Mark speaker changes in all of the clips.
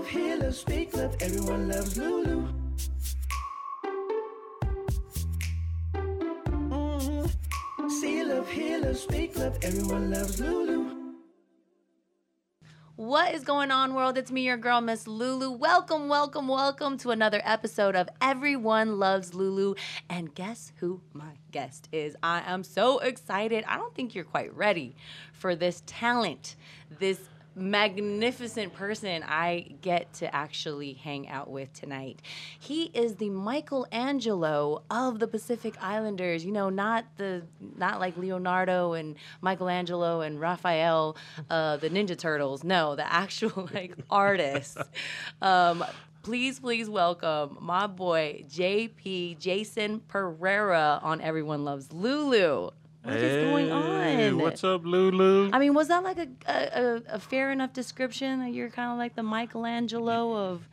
Speaker 1: love, hear love, speak love. Everyone loves Lulu. Mhm. Love, speak love. Everyone loves Lulu.
Speaker 2: What is going on, world? It's me, your girl, Miss Lulu. Welcome, welcome, welcome to another episode of Everyone Loves Lulu. And guess who my guest is? I am so excited. I don't think you're quite ready for this talent, this magnificent person I get to actually hang out with tonight. He is the Michelangelo of the Pacific Islanders. You know, not the not like Leonardo and Michelangelo and Raphael, uh, the Ninja Turtles. No, the actual like artist. Um, please, please welcome my boy JP Jason Pereira on Everyone Loves Lulu. What is going
Speaker 3: Hey,
Speaker 2: on?
Speaker 3: What's up, Lulu?
Speaker 2: I mean, was that like a a, a, a fair enough description that you're kind of like the Michelangelo of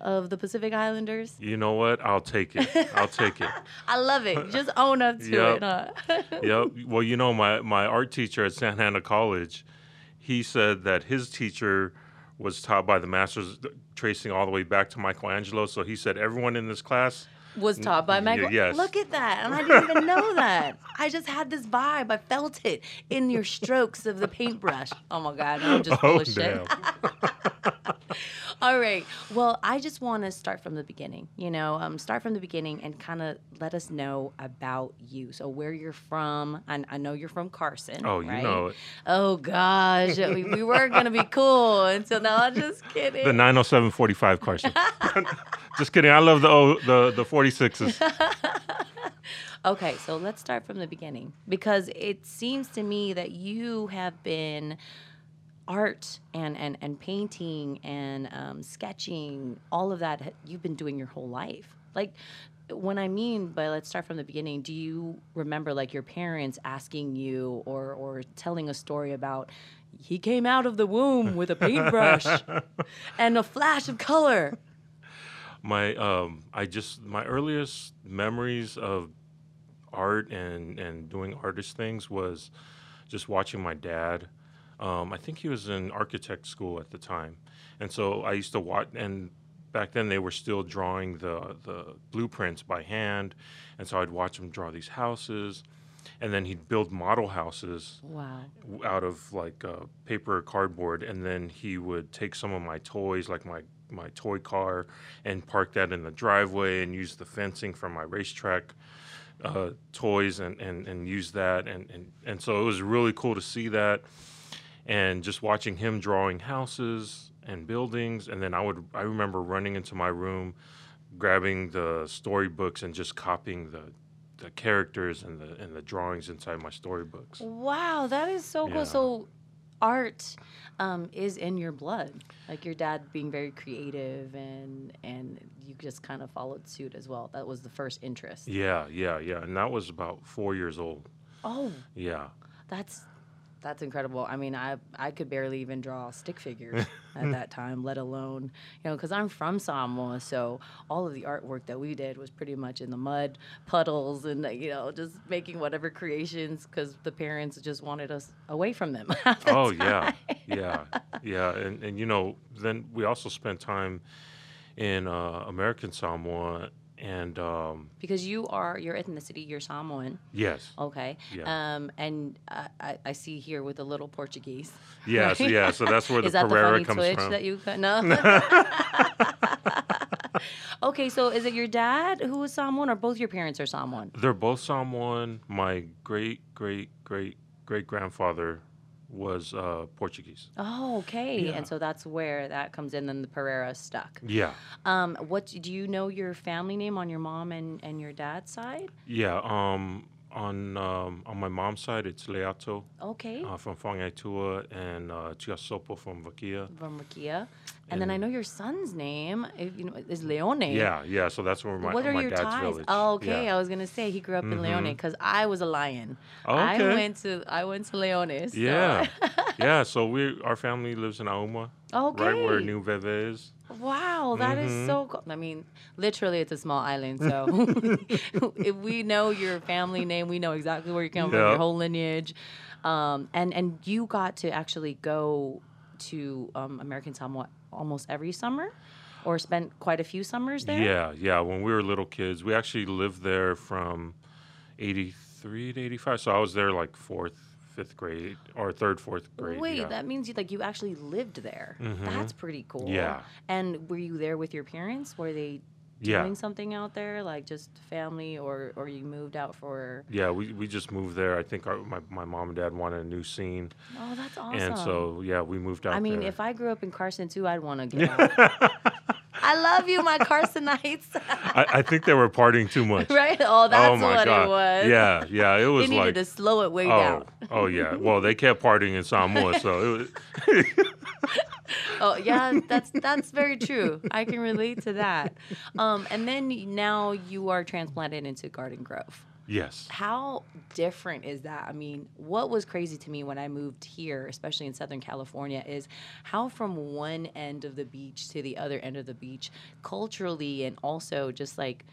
Speaker 2: of the Pacific Islanders?
Speaker 3: you know what? I'll take it. I'll take it.
Speaker 2: I love it. Just own up to
Speaker 3: Yep.
Speaker 2: it, huh?
Speaker 3: Yep. Well, you know, my, my art teacher at Santa Ana College, he said that his teacher was taught by the masters tracing all the way back to Michelangelo. So he said everyone in this class.
Speaker 2: Was taught by Michael.
Speaker 3: yes.
Speaker 2: Look at that, and I didn't even know that. I just had this vibe. I felt it in your strokes of the paintbrush. Oh my god, I'm just full
Speaker 3: Oh,
Speaker 2: of shit. All right. Well, I just want to start from the beginning. You know, um, start from the beginning and kind of let us know about you. So, where you're from. I, I know you're from Carson.
Speaker 3: Oh, you know it.
Speaker 2: Oh gosh, we, we were gonna be cool until now. I'm just kidding.
Speaker 3: The 90745 Carson. Just kidding. I love the oh, the the 46s.
Speaker 2: Okay, so let's start from the beginning because it seems to me that you have been art and and and painting and um, sketching, all of that. You've been doing your whole life. Like when I mean by let's start from the beginning, do you remember like your parents asking you or or telling a story about? He came out of the womb with a paintbrush and a flash of color.
Speaker 3: my um i just my earliest memories of art and and doing artist things was just watching my dad um i think he was in architect school at the time. And so i used to watch and back then they were still drawing the the blueprints by hand. And so i'd watch him draw these houses. And then he'd build model houses
Speaker 2: Wow.
Speaker 3: out of like uh, paper or cardboard, and then he would take some of my toys, like my my toy car, and park that in the driveway, and use the fencing from my racetrack uh, toys, and, and and use that, and, and and so it was really cool to see that, and just watching him drawing houses and buildings, and then I would I remember running into my room, grabbing the storybooks and just copying the the characters and the and the drawings inside my storybooks.
Speaker 2: Wow, that is so cool. So, art um, is in your blood. Like your dad being very creative, and and you just kind of followed suit as well. That was the first interest.
Speaker 3: Yeah, yeah, yeah. And that was about four years old.
Speaker 2: Oh,
Speaker 3: Yeah.
Speaker 2: that's that's incredible. I mean, I I could barely even draw stick figures at that time, let alone you know, because I'm from Samoa, so all of the artwork that we did was pretty much in the mud, puddles, and you know, just making whatever creations because the parents just wanted us away from them. the
Speaker 3: Oh yeah. Yeah. Yeah. And and you know, then we also spent time in uh, American Samoa and um,
Speaker 2: Because you are your ethnicity, you're Samoan,
Speaker 3: yes.
Speaker 2: okay?
Speaker 3: Yeah.
Speaker 2: Um, and I, I, see here with a little Portuguese.
Speaker 3: Yeah, so
Speaker 2: right?
Speaker 3: yeah, so that's where the
Speaker 2: that
Speaker 3: Pereira
Speaker 2: the
Speaker 3: comes
Speaker 2: twitch
Speaker 3: from.
Speaker 2: that you cut? No. okay, so is it your dad who is Samoan, or both your parents are Samoan?
Speaker 3: They're both Samoan. My great great great great grandfather was uh, Portuguese.
Speaker 2: Oh, okay.
Speaker 3: Yeah.
Speaker 2: And so that's where that comes in. Then the Pereira stuck.
Speaker 3: Yeah.
Speaker 2: Um, what do you know your family name on your mom and, and your dad's side?
Speaker 3: Yeah. Um, on um, on my mom's side, it's Leato
Speaker 2: Okay.
Speaker 3: uh, from Fagaitua and uh, Chiasopo from Vakia.
Speaker 2: From Rakia. And then I know your son's name if, you know, is Leone.
Speaker 3: Yeah, yeah. So that's where my,
Speaker 2: what are
Speaker 3: my
Speaker 2: your
Speaker 3: dad's
Speaker 2: ties?
Speaker 3: village.
Speaker 2: Oh, okay.
Speaker 3: Yeah.
Speaker 2: I was gonna say he grew up in Leone because I was a lion.
Speaker 3: Oh,
Speaker 2: I went to I went to Leone. so-
Speaker 3: Yeah, yeah. So we our family lives in Auma,
Speaker 2: okay.
Speaker 3: right where New Veve is.
Speaker 2: Wow, that is
Speaker 3: Mhm.
Speaker 2: so cool. I mean, literally, it's a small island, so if we know your family name, we know exactly where you come from, your whole lineage, um, and and you got to actually go to um, American Samoa almost every summer, or spent quite a few summers there.
Speaker 3: Yeah, yeah. When we were little kids, we actually lived there from '83 to '85. So I was there like fourth, fifth grade, or third, fourth grade.
Speaker 2: Wait,
Speaker 3: yeah.
Speaker 2: that means you like you actually lived there. Mm-hmm. That's pretty cool.
Speaker 3: Yeah.
Speaker 2: And were you there with your parents? Were they
Speaker 3: yeah,
Speaker 2: doing something out there, like just family, or or you moved out for?
Speaker 3: yeah. We, we just moved there. I think our, my my mom and dad wanted a new scene,
Speaker 2: Oh, that's awesome.
Speaker 3: and so yeah, we moved out.
Speaker 2: I mean,
Speaker 3: there.
Speaker 2: if I grew up in Carson too, I'd want to get out. I love you, my Carsonites.
Speaker 3: I, I think they were partying too much.
Speaker 2: right? Oh, that's
Speaker 3: oh my
Speaker 2: what
Speaker 3: god.
Speaker 2: it was.
Speaker 3: Yeah, yeah. It was They
Speaker 2: needed
Speaker 3: like
Speaker 2: to slow it way
Speaker 3: oh,
Speaker 2: down.
Speaker 3: oh yeah. Well, they kept partying in Samoa, so it was,
Speaker 2: Oh yeah, that's that's very true. I can relate to that. Um, and then now you are transplanted into Garden Grove.
Speaker 3: Yes.
Speaker 2: How different is that? I mean, what was crazy to me when I moved here, especially in Southern California, is how from one end of the beach to the other end of the beach, culturally and also just like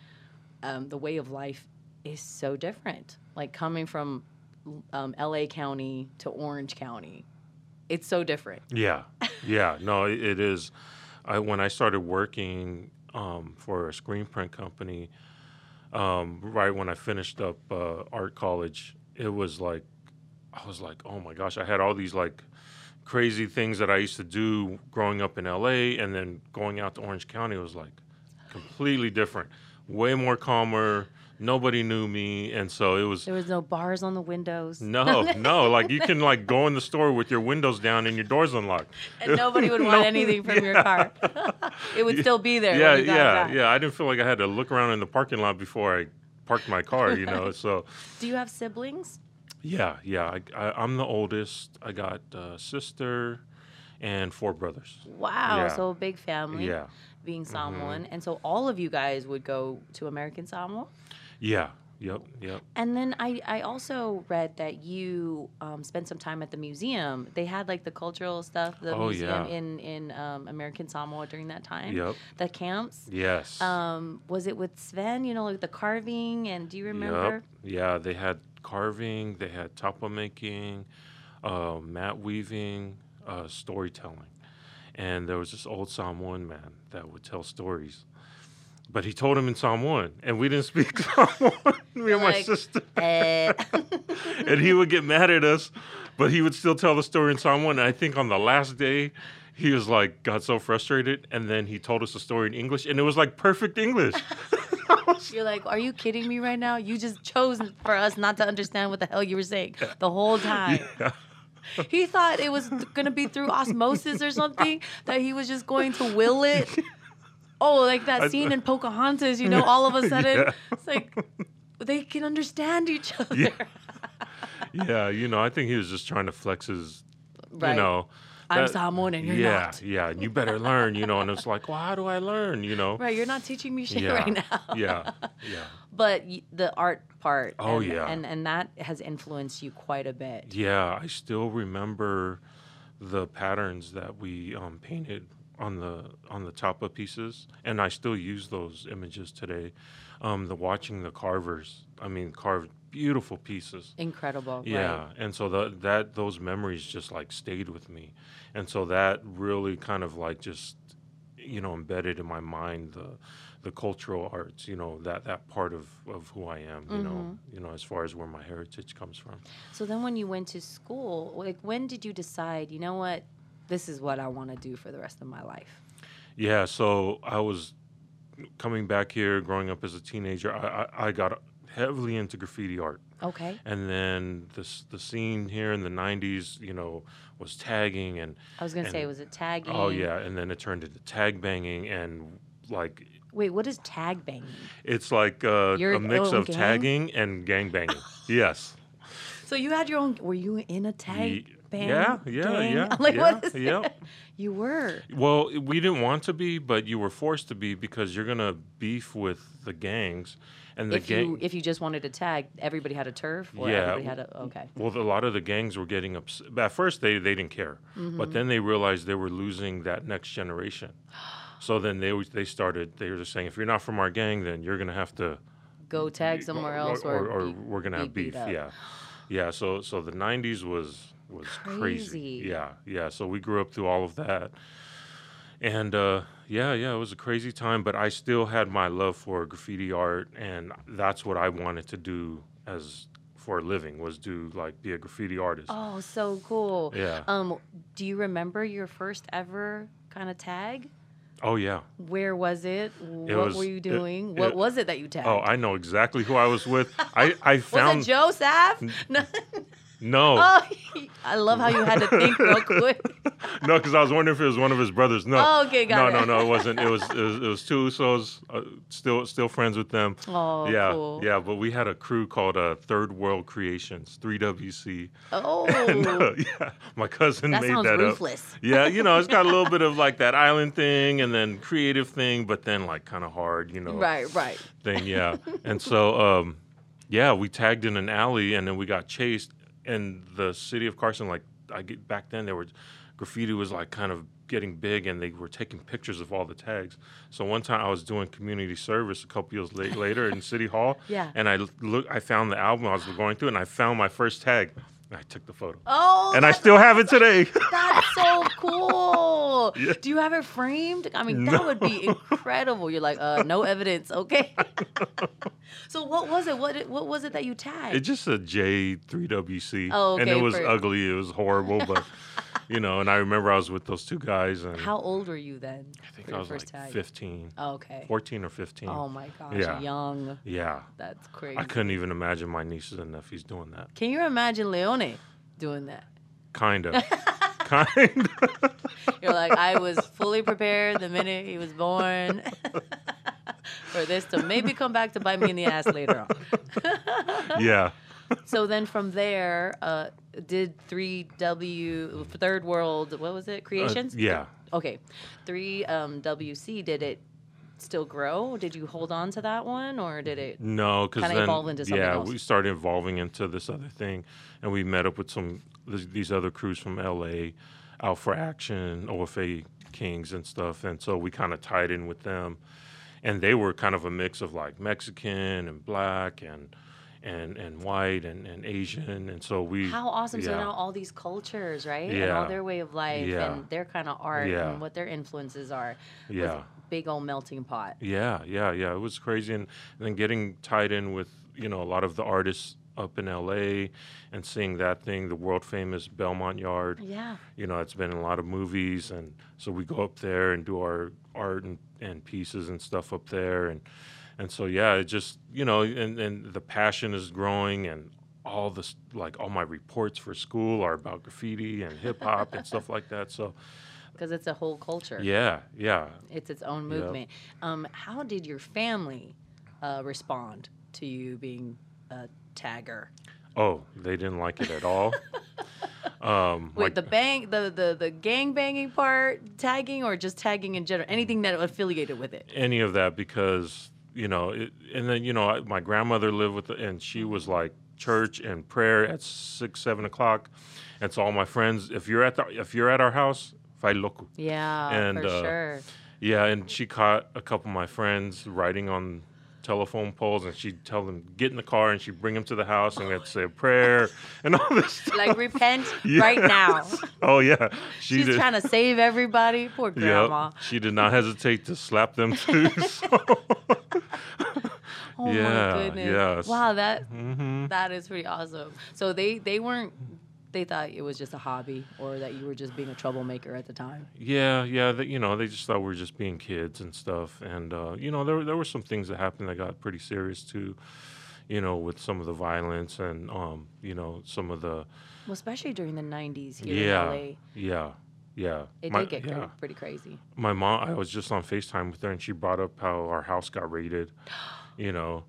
Speaker 2: um, the way of life is so different. Like coming from um, LA County to Orange County, it's so different.
Speaker 3: Yeah, yeah. No, it, is. I when I started working um, for a screen print company, um, right when I finished up uh, art college, it was like I was like, oh my gosh, I had all these like crazy things that I used to do growing up in LA, and then going out to Orange County was like completely different, way more calmer. Nobody knew me, and so it was
Speaker 2: There was no bars on the windows.
Speaker 3: no, no. Like you can like go in the store with your windows down and your doors unlocked.
Speaker 2: and nobody would want
Speaker 3: No,
Speaker 2: anything from your car. it would still be there.
Speaker 3: Yeah,
Speaker 2: when you got
Speaker 3: yeah, yeah. I didn't feel like I had to look around in the parking lot before I parked my car. You know, so
Speaker 2: Do you have siblings?
Speaker 3: yeah, yeah. I, I, I'm the oldest. I got a sister and four brothers.
Speaker 2: Wow,
Speaker 3: Yeah.
Speaker 2: so a big family.
Speaker 3: Yeah,
Speaker 2: Being mm-hmm. Samoan, and so all of you guys would go to American Samoa.
Speaker 3: Yeah, yep, yep.
Speaker 2: And then I, I also read that you um, spent some time at the museum. They had like the cultural stuff, the
Speaker 3: Oh,
Speaker 2: museum
Speaker 3: yeah.
Speaker 2: in in um, American Samoa during that time.
Speaker 3: Yep.
Speaker 2: The camps.
Speaker 3: Yes.
Speaker 2: Um, was it with Sven? You know, like the carving, and do you remember?
Speaker 3: Yep. Yeah, they had carving, they had tapa making, uh, mat weaving, uh, storytelling. And there was this old Samoan man that would tell stories. But he told him in Samoan, and we didn't speak Samoan, me and my sister.
Speaker 2: Eh,
Speaker 3: and he would get mad at us, but he would still tell the story in Samoan. And I think on the last day, he was like, got so frustrated. And then he told us the story in English, and it was like perfect English.
Speaker 2: You're like, are you kidding me right now? You just chose for us not to understand what the hell you were saying the whole time.
Speaker 3: Yeah.
Speaker 2: He thought it was gonna be through osmosis or something that he was just going to will it. Oh, like that scene in Pocahontas, you know, all of a sudden
Speaker 3: Yeah.
Speaker 2: it's like they can understand each other.
Speaker 3: Yeah. yeah, you know, I think he was just trying to flex his,
Speaker 2: Right.
Speaker 3: you know.
Speaker 2: I'm
Speaker 3: that-
Speaker 2: Samoan and you're
Speaker 3: yeah,
Speaker 2: not.
Speaker 3: Yeah, and you better learn, you know. And it's like, well, how do I learn, you know?
Speaker 2: Right, you're not teaching me shit
Speaker 3: Yeah,
Speaker 2: right now.
Speaker 3: yeah, yeah,
Speaker 2: But the art part,
Speaker 3: Oh,
Speaker 2: and,
Speaker 3: yeah.
Speaker 2: and and that has influenced you quite a bit.
Speaker 3: yeah. I still remember the patterns that we um, painted on the on the tapa pieces, and I still use those images today. Um, the watching the carvers, I mean, carved beautiful pieces.
Speaker 2: Incredible.
Speaker 3: Yeah,
Speaker 2: Right.
Speaker 3: and so the, that those memories just like stayed with me, and so that really kind of like just you know embedded in my mind the the cultural arts, you know that that part of of who I am, you know, you know as far as where my heritage comes from.
Speaker 2: So then when you went to school, like when did you decide, you know what, this is what I want to do for the rest of my life?
Speaker 3: Yeah, so I was coming back here, growing up as a teenager. I I, I got heavily into graffiti art.
Speaker 2: Okay.
Speaker 3: And then this the scene here in the '90s, you know, was tagging and
Speaker 2: I was going to say, was it tagging?
Speaker 3: Oh yeah, and then it turned into tag banging and like
Speaker 2: Wait, what is tag banging?
Speaker 3: it's like uh, a mix of
Speaker 2: gang?
Speaker 3: tagging and gang banging. yes.
Speaker 2: So you had your own, were you in a tag bang?
Speaker 3: yeah, yeah, yeah,
Speaker 2: I'm like, what
Speaker 3: yeah,
Speaker 2: is
Speaker 3: yeah.
Speaker 2: You were.
Speaker 3: Well, we didn't want to be, but you were forced to be because you're gonna beef with the gangs and the
Speaker 2: if
Speaker 3: gang.
Speaker 2: you if you just wanted to tag, everybody had a turf. Or
Speaker 3: Yeah,
Speaker 2: Everybody had a okay.
Speaker 3: well, a lot of the gangs were getting upset. At first, they, they didn't care,
Speaker 2: Mm-hmm.
Speaker 3: but then they realized they were losing that next generation. So then they they started. They were just saying, if you're not from our gang, then you're gonna have to
Speaker 2: Go tag somewhere else, or,
Speaker 3: or,
Speaker 2: be-
Speaker 3: we're gonna have beef. Yeah, yeah. So so the '90s was was
Speaker 2: Crazy.
Speaker 3: crazy. Yeah, yeah. So we grew up through all of that, and uh, yeah, yeah, it was a crazy time. But I still had my love for graffiti art, and that's what I wanted to do as for a living was do like be a graffiti artist.
Speaker 2: Oh, so cool.
Speaker 3: Yeah.
Speaker 2: Um, do you remember your first ever kind of tag?
Speaker 3: Oh yeah.
Speaker 2: Where was it? what
Speaker 3: was-
Speaker 2: were you
Speaker 3: it-
Speaker 2: doing? what
Speaker 3: it-
Speaker 2: was it that you tagged?
Speaker 3: Oh, I know exactly who I was with. I I found
Speaker 2: was it Joe Saff? No.
Speaker 3: no.
Speaker 2: Oh, I love how you had to think real quick.
Speaker 3: No, because I was wondering if it was one of his brothers. No.
Speaker 2: Oh, okay, got
Speaker 3: no,
Speaker 2: it.
Speaker 3: no, no, it wasn't. It was it was, it was two Usos. Uh, still still friends with them.
Speaker 2: Oh,
Speaker 3: yeah,
Speaker 2: cool.
Speaker 3: yeah. But we had a crew called uh, Third World Creations, 3WC.
Speaker 2: Oh,
Speaker 3: And, uh, yeah, my cousin
Speaker 2: that
Speaker 3: made
Speaker 2: sounds
Speaker 3: that
Speaker 2: ruthless.
Speaker 3: up. Yeah, you know, it's got a little bit of like that island thing, and then creative thing, but then like kind of hard, you know,
Speaker 2: Right, right.
Speaker 3: thing. Yeah, and so um, yeah, we tagged in an alley, and then we got chased. And the city of Carson, like I get back then, there were graffiti was like kind of getting big, and they were taking pictures of all the tags. So one time I was doing community service a couple years late, later in City Hall,
Speaker 2: Yeah.
Speaker 3: and I look, I found the album I was going through, and I found my first tag. I took the photo,
Speaker 2: Oh,
Speaker 3: and I still have it today.
Speaker 2: That's so cool.
Speaker 3: Yeah.
Speaker 2: Do you have it framed? I mean, that
Speaker 3: No.
Speaker 2: would be incredible. You're like, uh, no evidence, okay? so what was it? What what was it that you tagged?
Speaker 3: It just said J3WC.
Speaker 2: Oh,
Speaker 3: And it was
Speaker 2: for-
Speaker 3: ugly. It was horrible. But, you know, and I remember I was with those two guys. And
Speaker 2: How old were you then?
Speaker 3: I think I was like
Speaker 2: tag?
Speaker 3: 15,
Speaker 2: Oh, okay.
Speaker 3: 14 or 15.
Speaker 2: Oh my gosh,
Speaker 3: Yeah.
Speaker 2: young.
Speaker 3: Yeah.
Speaker 2: That's crazy.
Speaker 3: I couldn't even imagine my nieces and nephews doing that.
Speaker 2: Can you imagine Leone doing that?
Speaker 3: Kind of. kind of.
Speaker 2: You're like, I was fully prepared the minute he was born for this to maybe come back to bite me in the ass later on.
Speaker 3: yeah.
Speaker 2: So then from there, uh, did 3W, Third World, what was it?
Speaker 3: Uh,
Speaker 2: Creations?
Speaker 3: yeah.
Speaker 2: Okay. 3 um, WC, did it still grow? Did you hold on to that one or did it?
Speaker 3: No, because then
Speaker 2: evolve into something
Speaker 3: yeah,
Speaker 2: else.
Speaker 3: we started evolving into this other thing, and we met up with some these other crews from LA, Out for Action, OFA Kings, and stuff, and so we kind of tied in with them, and they were kind of a mix of like Mexican and black and and and white and, and Asian, and so we
Speaker 2: How awesome. So now all these cultures, right? And
Speaker 3: Yeah.
Speaker 2: all their way of life
Speaker 3: Yeah.
Speaker 2: and their kind of art
Speaker 3: Yeah.
Speaker 2: and what their influences are.
Speaker 3: Yeah.
Speaker 2: Big old melting pot.
Speaker 3: Yeah, yeah, yeah. It was crazy, and, and then getting tied in with you know a lot of the artists up in LA, and seeing that thing, the world famous Belmont Yard.
Speaker 2: Yeah.
Speaker 3: You know, it's been in a lot of movies, and so we go up there and do our art and, and pieces and stuff up there, and and so yeah, it just you know, and and the passion is growing, and all this like all my reports for school are about graffiti and hip hop and stuff like that. So
Speaker 2: Because it's a whole culture.
Speaker 3: yeah, yeah,
Speaker 2: It's its own movement. Um, how did your family uh, respond to you being a tagger?
Speaker 3: Oh, they didn't like it at all. um,
Speaker 2: Wait,
Speaker 3: like-
Speaker 2: the bang, the the the gang banging part, tagging, or just tagging in general? Anything that affiliated with it?
Speaker 3: any of that because you know, it, and then you know, I- my grandmother lived with, and she was like church and prayer at six, seven o'clock, and so all my friends, if you're at the, if you're at our house, fai lotu.
Speaker 2: Yeah,
Speaker 3: And,
Speaker 2: for
Speaker 3: uh,
Speaker 2: sure.
Speaker 3: Yeah, and she caught a couple of my friends writing on telephone poles, and she'd tell them get in the car, and she'd bring them to the house, and we had to say a prayer and all this. Stuff.
Speaker 2: Like repent
Speaker 3: Yeah.
Speaker 2: right now.
Speaker 3: Oh yeah, she
Speaker 2: She's
Speaker 3: did.
Speaker 2: trying to save everybody. Poor
Speaker 3: Yep.
Speaker 2: grandma.
Speaker 3: She did not hesitate to slap them too. so-
Speaker 2: Oh
Speaker 3: Yeah,
Speaker 2: my goodness.
Speaker 3: yes.
Speaker 2: Wow, that
Speaker 3: Mhm.
Speaker 2: that is pretty awesome. So they they weren't they thought it was just a hobby or that you were just being a troublemaker at the time.
Speaker 3: Yeah, yeah. They, you know, they just thought we were just being kids and stuff. And uh, you know, there were there were some things that happened that got pretty serious too. You know, with some of the violence and um, you know, some of the
Speaker 2: Well, especially during the 90s here
Speaker 3: yeah,
Speaker 2: in LA.
Speaker 3: yeah, yeah.
Speaker 2: It
Speaker 3: my,
Speaker 2: did get
Speaker 3: yeah.
Speaker 2: pretty crazy.
Speaker 3: My mom. I was just on Facetime with her, and she brought up how our house got raided. You know,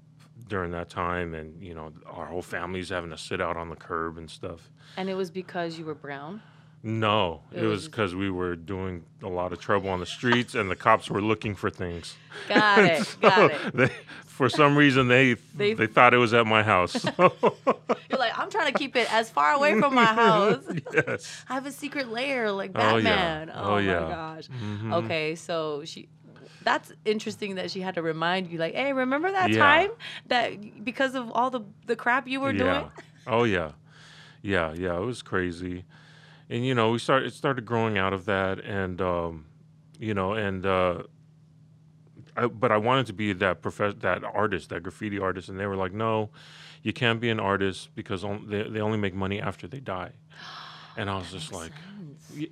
Speaker 3: during that time, and you know, our whole family's having to sit out on the curb and stuff.
Speaker 2: And it was because you were brown.
Speaker 3: No,
Speaker 2: It
Speaker 3: it,
Speaker 2: was
Speaker 3: because we were doing a lot of trouble on the streets, and the cops were looking for things.
Speaker 2: Got it. Got it.
Speaker 3: They, for some reason, they,
Speaker 2: They-
Speaker 3: they thought it was at my house.
Speaker 2: You're like, I'm trying to keep it as far away from my house.
Speaker 3: yes.
Speaker 2: I have a secret lair like Batman.
Speaker 3: Oh, yeah.
Speaker 2: Batman.
Speaker 3: Oh,
Speaker 2: my
Speaker 3: yeah.
Speaker 2: gosh.
Speaker 3: Mhm.
Speaker 2: Okay, so she that's interesting that she had to remind you like, "Hey, remember that
Speaker 3: Yeah.
Speaker 2: time that because of all the the crap you were
Speaker 3: yeah.
Speaker 2: doing?"
Speaker 3: Oh yeah. Yeah, yeah, it was crazy, and you know, we started it started growing out of that, and um, you know, and uh, I, but I wanted to be that prof- that artist, that graffiti artist, and they were like, no, you can't be an artist because on, they they only make money after they die, and I was just like,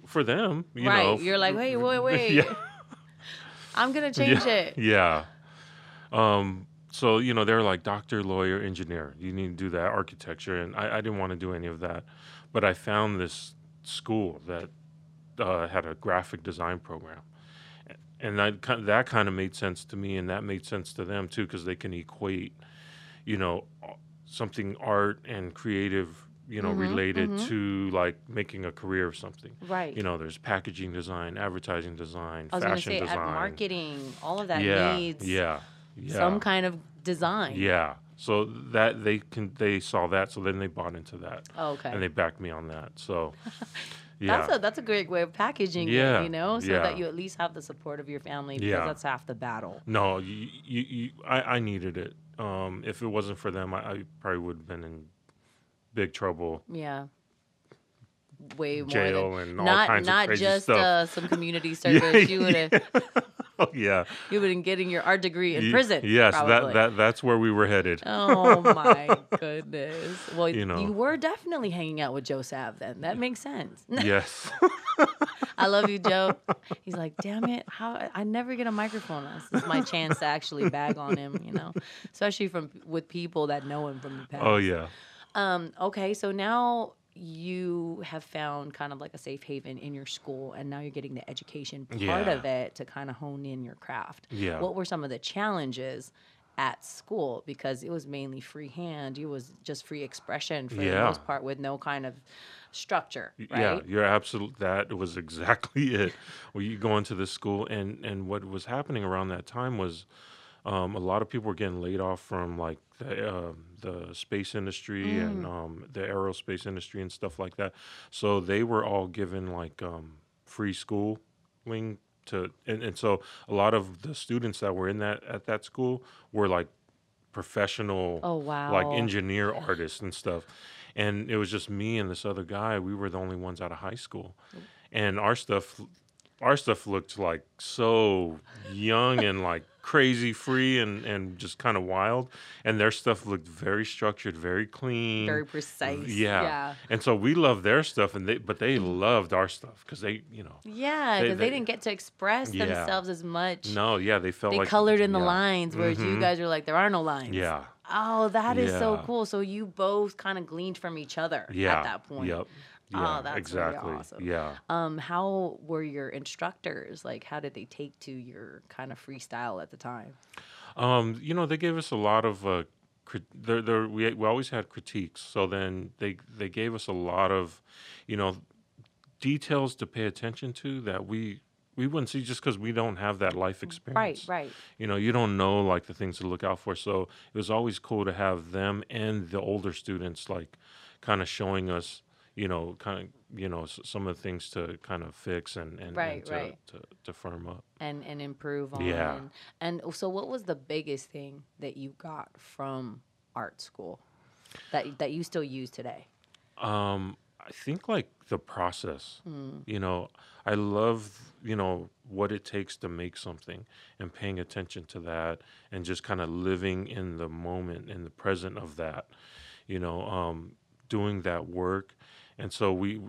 Speaker 3: for them, you
Speaker 2: right.
Speaker 3: know,
Speaker 2: You're like, wait, wait, wait.
Speaker 3: yeah.
Speaker 2: I'm gonna change
Speaker 3: yeah,
Speaker 2: it.
Speaker 3: Yeah. Um, so you know they're like doctor, lawyer, engineer. You need to do that architecture, and I, I didn't want to do any of that, but I found this school that uh, had a graphic design program, and that ki- that kind of made sense to me, and that made sense to them too, because they can equate, you know, something art and creative, you know, related to like making a career of something.
Speaker 2: Right.
Speaker 3: You know, there's packaging design, advertising design,
Speaker 2: I was
Speaker 3: fashion
Speaker 2: say,
Speaker 3: design,
Speaker 2: marketing, all of that
Speaker 3: yeah,
Speaker 2: needs
Speaker 3: yeah, yeah,
Speaker 2: some kind of design.
Speaker 3: yeah. So that they can they saw that, so then they bought into that,
Speaker 2: Oh, okay.
Speaker 3: and they backed me on that. So, yeah,
Speaker 2: That's a that's a great way of packaging
Speaker 3: Yeah,
Speaker 2: it, you know, so
Speaker 3: yeah.
Speaker 2: that you at least have the support of your family because
Speaker 3: Yeah.
Speaker 2: that's half the battle.
Speaker 3: no, you, you, you I, I needed it. Um, if it wasn't for them, I, I probably would have been in big trouble.
Speaker 2: Yeah. Way more
Speaker 3: Jail
Speaker 2: than,
Speaker 3: and all
Speaker 2: not
Speaker 3: kinds of crazy
Speaker 2: just
Speaker 3: stuff.
Speaker 2: uh, some community service. you would have
Speaker 3: Oh yeah,
Speaker 2: you would have been getting your art degree in
Speaker 3: Ye-
Speaker 2: prison.
Speaker 3: Yes,
Speaker 2: probably.
Speaker 3: that that that's where we were headed.
Speaker 2: Oh my goodness. Well,
Speaker 3: You know.
Speaker 2: you, were definitely hanging out with Joe Sav then. That makes sense.
Speaker 3: yes.
Speaker 2: I love you, Joe. He's like, damn it, how I never get a microphone. This is my chance to actually bag on him, you know, especially from with people that know him from the past.
Speaker 3: oh yeah.
Speaker 2: Um, okay, so now you have found kind of like a safe haven in your school, and now you're getting the education part
Speaker 3: Yeah.
Speaker 2: of it to kind of hone in your craft.
Speaker 3: Yeah.
Speaker 2: What were some of the challenges at school? Because it was mainly freehand. It was just free expression for the most part, with no kind of structure, right?
Speaker 3: Yeah, you're absolute. That was exactly it. Well, you go into this school, and and what was happening around that time was, um, a lot of people were getting laid off from like the um the space industry
Speaker 2: Mm.
Speaker 3: and um, the aerospace industry and stuff like that. So they were all given like um, free schooling to, and, and so a lot of the students that were in that at that school were like professional
Speaker 2: Oh, wow.
Speaker 3: like engineer artists and stuff and it was just me and this other guy we were the only ones out of high school and our stuff our stuff looked like so young and like crazy free and and just kind of wild and their stuff looked very structured very clean
Speaker 2: Very precise.
Speaker 3: yeah.
Speaker 2: Yeah.
Speaker 3: and so we loved their stuff and they but they loved our stuff because they you know
Speaker 2: Yeah,
Speaker 3: They-
Speaker 2: because they,
Speaker 3: they-
Speaker 2: didn't get to express
Speaker 3: Yeah.
Speaker 2: themselves as much.
Speaker 3: no yeah they felt
Speaker 2: They
Speaker 3: like
Speaker 2: colored in the lines, whereas you
Speaker 3: Mhm.
Speaker 2: guys are like, there are no lines.
Speaker 3: yeah
Speaker 2: Oh, that is so cool. So you both kind of gleaned from each other
Speaker 3: yeah
Speaker 2: at that point.
Speaker 3: yep
Speaker 2: Oh,
Speaker 3: yeah
Speaker 2: that's really
Speaker 3: exactly
Speaker 2: awesome.
Speaker 3: yeah
Speaker 2: Um, how were your instructors? Like, how did they take to your kind of freestyle at the time?
Speaker 3: Um, you know, they gave us a lot of uh, crit- there, there, we we always had critiques. So then they they gave us a lot of, you know, details to pay attention to that we we wouldn't see just because we don't have that life experience.
Speaker 2: Right, right.
Speaker 3: You know, you don't know like the things to look out for. So it was always cool to have them and the older students like kind of showing us, you know, kind of you know s- some of the things to kind of fix and and,
Speaker 2: Right,
Speaker 3: and to,
Speaker 2: right.
Speaker 3: to to firm up.
Speaker 2: And and improve on.
Speaker 3: Yeah.
Speaker 2: And, and so, what was the biggest thing that you got from art school that that you still use today?
Speaker 3: Um, I think like the process.
Speaker 2: Hmm.
Speaker 3: You know, I love you know what it takes to make something and paying attention to that and just kind of living in the moment in the present of that. You know, um, doing that work, and so we.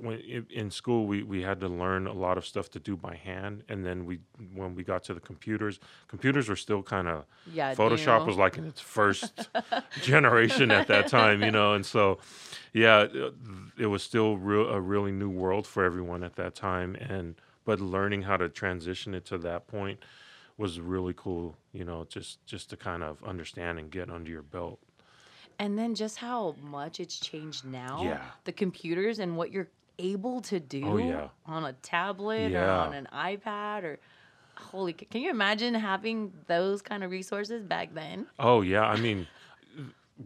Speaker 3: When in- school, we, we had to learn a lot of stuff to do by hand, and then we when we got to the computers, computers were still kind of
Speaker 2: Yeah,
Speaker 3: Photoshop
Speaker 2: new.
Speaker 3: was like in its first generation at that time, you know, and so yeah, uh, it- it was still real, a really new world for everyone at that time, and but learning how to transition it to that point was really cool, you know, just just to kind of understand and get under your belt.
Speaker 2: And then just how much it's changed now.
Speaker 3: Yeah.
Speaker 2: The computers and what you're able to do
Speaker 3: Oh, yeah.
Speaker 2: on a tablet or on an iPad or holy can you imagine having those kind of resources back then?
Speaker 3: Oh yeah, I mean,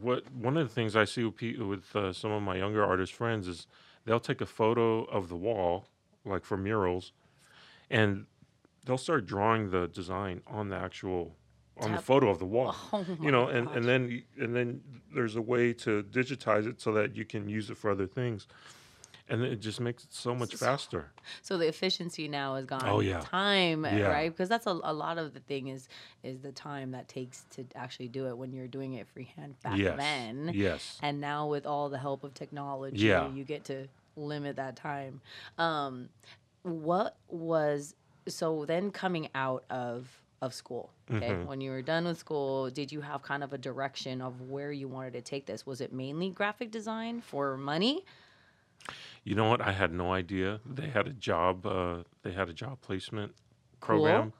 Speaker 3: what one of the things I see with, with uh, some of my younger artist friends is they'll take a photo of the wall, like for murals, and they'll start drawing the design on the actual on the photo of the wall.
Speaker 2: Oh
Speaker 3: you know, and,
Speaker 2: gosh.
Speaker 3: and then and then there's a way to digitize it so that you can use it for other things, and it just makes it so much faster.
Speaker 2: So the efficiency now is gone.
Speaker 3: Oh, yeah.
Speaker 2: time
Speaker 3: Yeah.
Speaker 2: right because that's a, a lot of the thing is is the time that takes to actually do it when you're doing it freehand back
Speaker 3: yes,
Speaker 2: then.
Speaker 3: yes,
Speaker 2: And now with all the help of technology,
Speaker 3: Yeah.
Speaker 2: you get to limit that time. Um, what was so then coming out of of school? Okay,
Speaker 3: Mhm.
Speaker 2: when you were done with school, did you have kind of a direction of where you wanted to take this? Was it mainly graphic design for money?
Speaker 3: You know what? I had no idea. They had a job. Uh, they had a job placement
Speaker 2: Cool.
Speaker 3: program.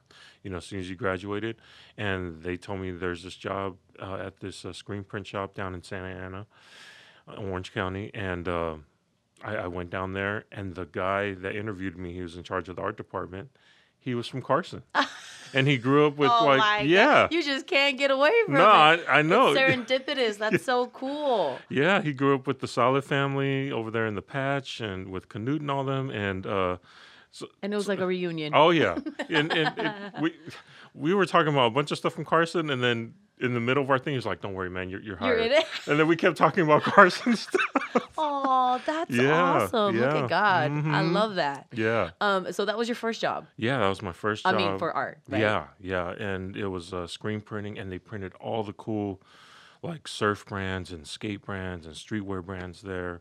Speaker 3: You know, as soon as you graduated, and they told me there's this job uh, at this uh, screen print shop down in Santa Ana, uh, Orange County, and uh, I, I went down there, and the guy that interviewed me, he was in charge of the art department. He was from Carson, and he grew up with
Speaker 2: oh
Speaker 3: like
Speaker 2: my God.
Speaker 3: yeah.
Speaker 2: you just can't get away from
Speaker 3: No,
Speaker 2: it.
Speaker 3: I, I know.
Speaker 2: It's serendipitous. That's so cool.
Speaker 3: Yeah, he grew up with the Solid family over there in the patch and with Canute and all them. And uh,
Speaker 2: And it was like a reunion.
Speaker 3: oh yeah, and, and, and we we were talking about a bunch of stuff from Carson, and then in the middle of our thing, he's like, "Don't worry, man, you're you're
Speaker 2: You're in it.
Speaker 3: And then we kept talking about Carson stuff.
Speaker 2: Oh, that's
Speaker 3: Yeah,
Speaker 2: awesome. Look at God. I
Speaker 3: Mhm.
Speaker 2: love that.
Speaker 3: yeah,
Speaker 2: Um, so that was your first job.
Speaker 3: yeah, that was my first job.
Speaker 2: I mean, for art, right?
Speaker 3: Yeah, yeah, and it was uh, screen printing, and they printed all the cool, like surf brands and skate brands and streetwear brands there,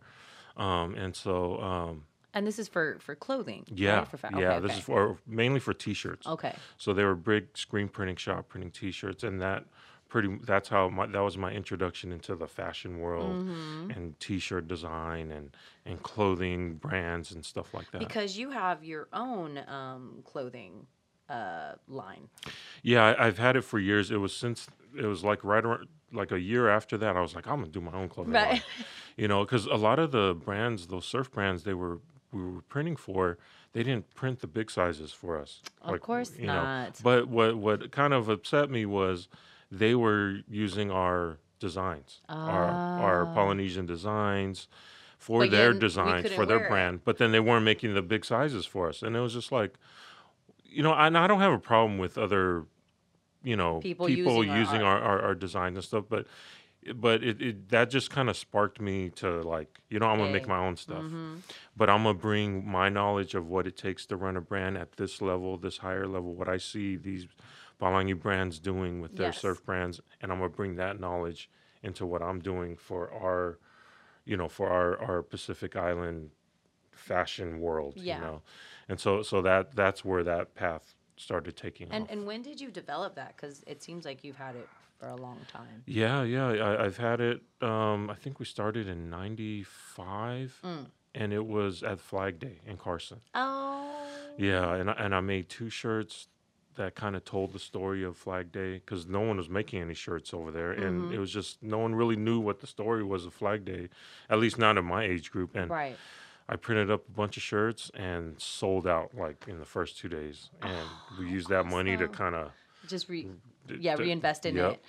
Speaker 3: um, and so um,
Speaker 2: And this is for for clothing. right?
Speaker 3: yeah,
Speaker 2: For fa-
Speaker 3: yeah,
Speaker 2: okay,
Speaker 3: this
Speaker 2: okay.
Speaker 3: is for mainly for T-shirts.
Speaker 2: Okay.
Speaker 3: So they were big screen printing shop printing T-shirts, and that pretty that's how my that was my introduction into the fashion world
Speaker 2: Mm-hmm.
Speaker 3: and T-shirt design and and clothing brands and stuff like that.
Speaker 2: Because you have your own um, clothing uh, line.
Speaker 3: Yeah, I, I've had it for years. It was since it was like right around like a year after that. I was like, I'm gonna do my own clothing line.
Speaker 2: Right.
Speaker 3: You know, because a lot of the brands, those surf brands, they were we were printing for, they didn't print the big sizes for us.
Speaker 2: Of course
Speaker 3: you know.
Speaker 2: not.
Speaker 3: But what what kind of upset me was they were using our designs, our our
Speaker 2: Ah.
Speaker 3: Polynesian designs. For
Speaker 2: But
Speaker 3: their designs, for their
Speaker 2: wear it.
Speaker 3: brand, but then they weren't making the big sizes for us, and it was just like, you know, and I don't have a problem with other, you know,
Speaker 2: People
Speaker 3: people,
Speaker 2: using our
Speaker 3: using,
Speaker 2: art.
Speaker 3: our, our, our designs and stuff. But, but it, it that just kind of sparked me to like, you know, I'm gonna make my own stuff,
Speaker 2: Mm-hmm.
Speaker 3: but I'm gonna bring my knowledge of what it takes to run a brand at this level, this higher level, what I see these Palangi brands doing with their
Speaker 2: Yes.
Speaker 3: surf brands, and I'm gonna bring that knowledge into what I'm doing for our, you know, for our our Pacific Island fashion world,
Speaker 2: Yeah.
Speaker 3: you know, and so so that that's where that path started taking
Speaker 2: And
Speaker 3: off.
Speaker 2: and when did you develop that? Because it seems like you've had it for a long time.
Speaker 3: Yeah, yeah, I, I've had it. Um, I think we started in '95,
Speaker 2: Mm.
Speaker 3: and it was at Flag Day in Carson.
Speaker 2: Oh.
Speaker 3: Yeah, and I, and I made two shirts that kind of told the story of Flag Day because no one was making any shirts over there, and
Speaker 2: Mhm.
Speaker 3: it was just no one really knew what the story was of Flag Day, at least not in my age group. And
Speaker 2: Right.
Speaker 3: I printed up a bunch of shirts and sold out like in the first two days, and we used that money to kind of
Speaker 2: Just re yeah
Speaker 3: d-
Speaker 2: reinvest in
Speaker 3: yep.
Speaker 2: it.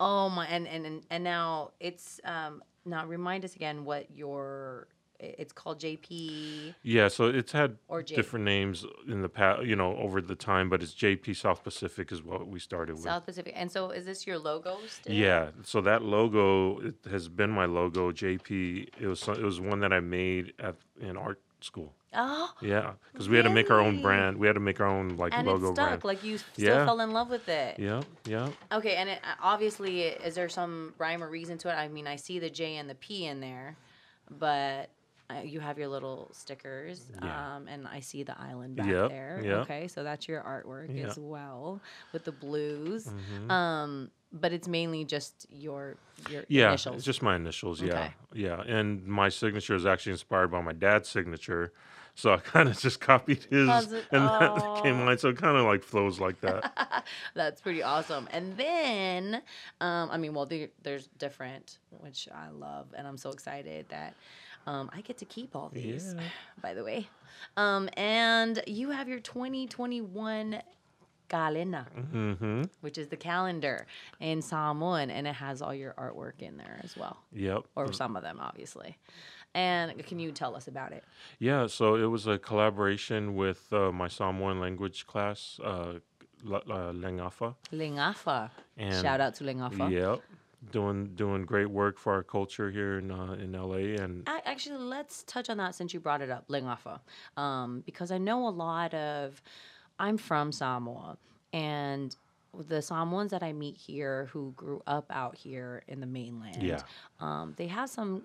Speaker 2: Oh my and and and, now it's um now remind us again what your it's called JP
Speaker 3: Yeah, so it's had
Speaker 2: or
Speaker 3: different names in the past, you know, over the time, but it's JP South Pacific is what we started with.
Speaker 2: South Pacific. And so is this your logo still?
Speaker 3: Yeah, so that logo it has been my logo, JP. It was it was one that I made at in art school.
Speaker 2: Oh,
Speaker 3: Yeah, because we had to make our own brand. We had to make our own like
Speaker 2: and
Speaker 3: logo
Speaker 2: it stuck.
Speaker 3: brand.
Speaker 2: Like you still
Speaker 3: Yeah.
Speaker 2: fell in love with it.
Speaker 3: Yeah, yeah.
Speaker 2: Okay, and it, uh, obviously, is there some rhyme or reason to it? I mean, I see the J and the P in there, but you have your little stickers,
Speaker 3: Yeah.
Speaker 2: um, and I see the island back
Speaker 3: Yep,
Speaker 2: there.
Speaker 3: yep.
Speaker 2: Okay, so that's your artwork
Speaker 3: Yep.
Speaker 2: as well with the blues.
Speaker 3: mhm.
Speaker 2: Um, but it's mainly just your your
Speaker 3: Yeah,
Speaker 2: initials.
Speaker 3: it's just my initials. Yeah,
Speaker 2: Okay.
Speaker 3: yeah. And my signature is actually inspired by my dad's signature, so I kind of just copied his,
Speaker 2: it-
Speaker 3: and that became
Speaker 2: oh.
Speaker 3: mine. So it kind of like flows like that.
Speaker 2: That's pretty awesome. And then, um, I mean, well, there, there's different, which I love, and I'm so excited that um, I get to keep all these.
Speaker 3: Yeah.
Speaker 2: By the way, um, and you have your 2021 Kalena,
Speaker 3: mm-hmm.
Speaker 2: which is the calendar in Samoan, and it has all your artwork in there as well,
Speaker 3: Yep.
Speaker 2: or some of them, obviously. And can you tell us about it?
Speaker 3: Yeah, so it was a collaboration with uh, my Samoan language class. Uh, La- uh, Lengafa.
Speaker 2: Lingafa.
Speaker 3: And
Speaker 2: Shout out to Lingafa.
Speaker 3: Yep, doing doing great work for our culture here in uh, in LA. And
Speaker 2: Actually, let's touch on that since you brought it up, Lingafa, um, because I know a lot of. I'm from Samoa, and the Samoans that I meet here who grew up out here in the mainland,
Speaker 3: Yeah.
Speaker 2: um, they have some.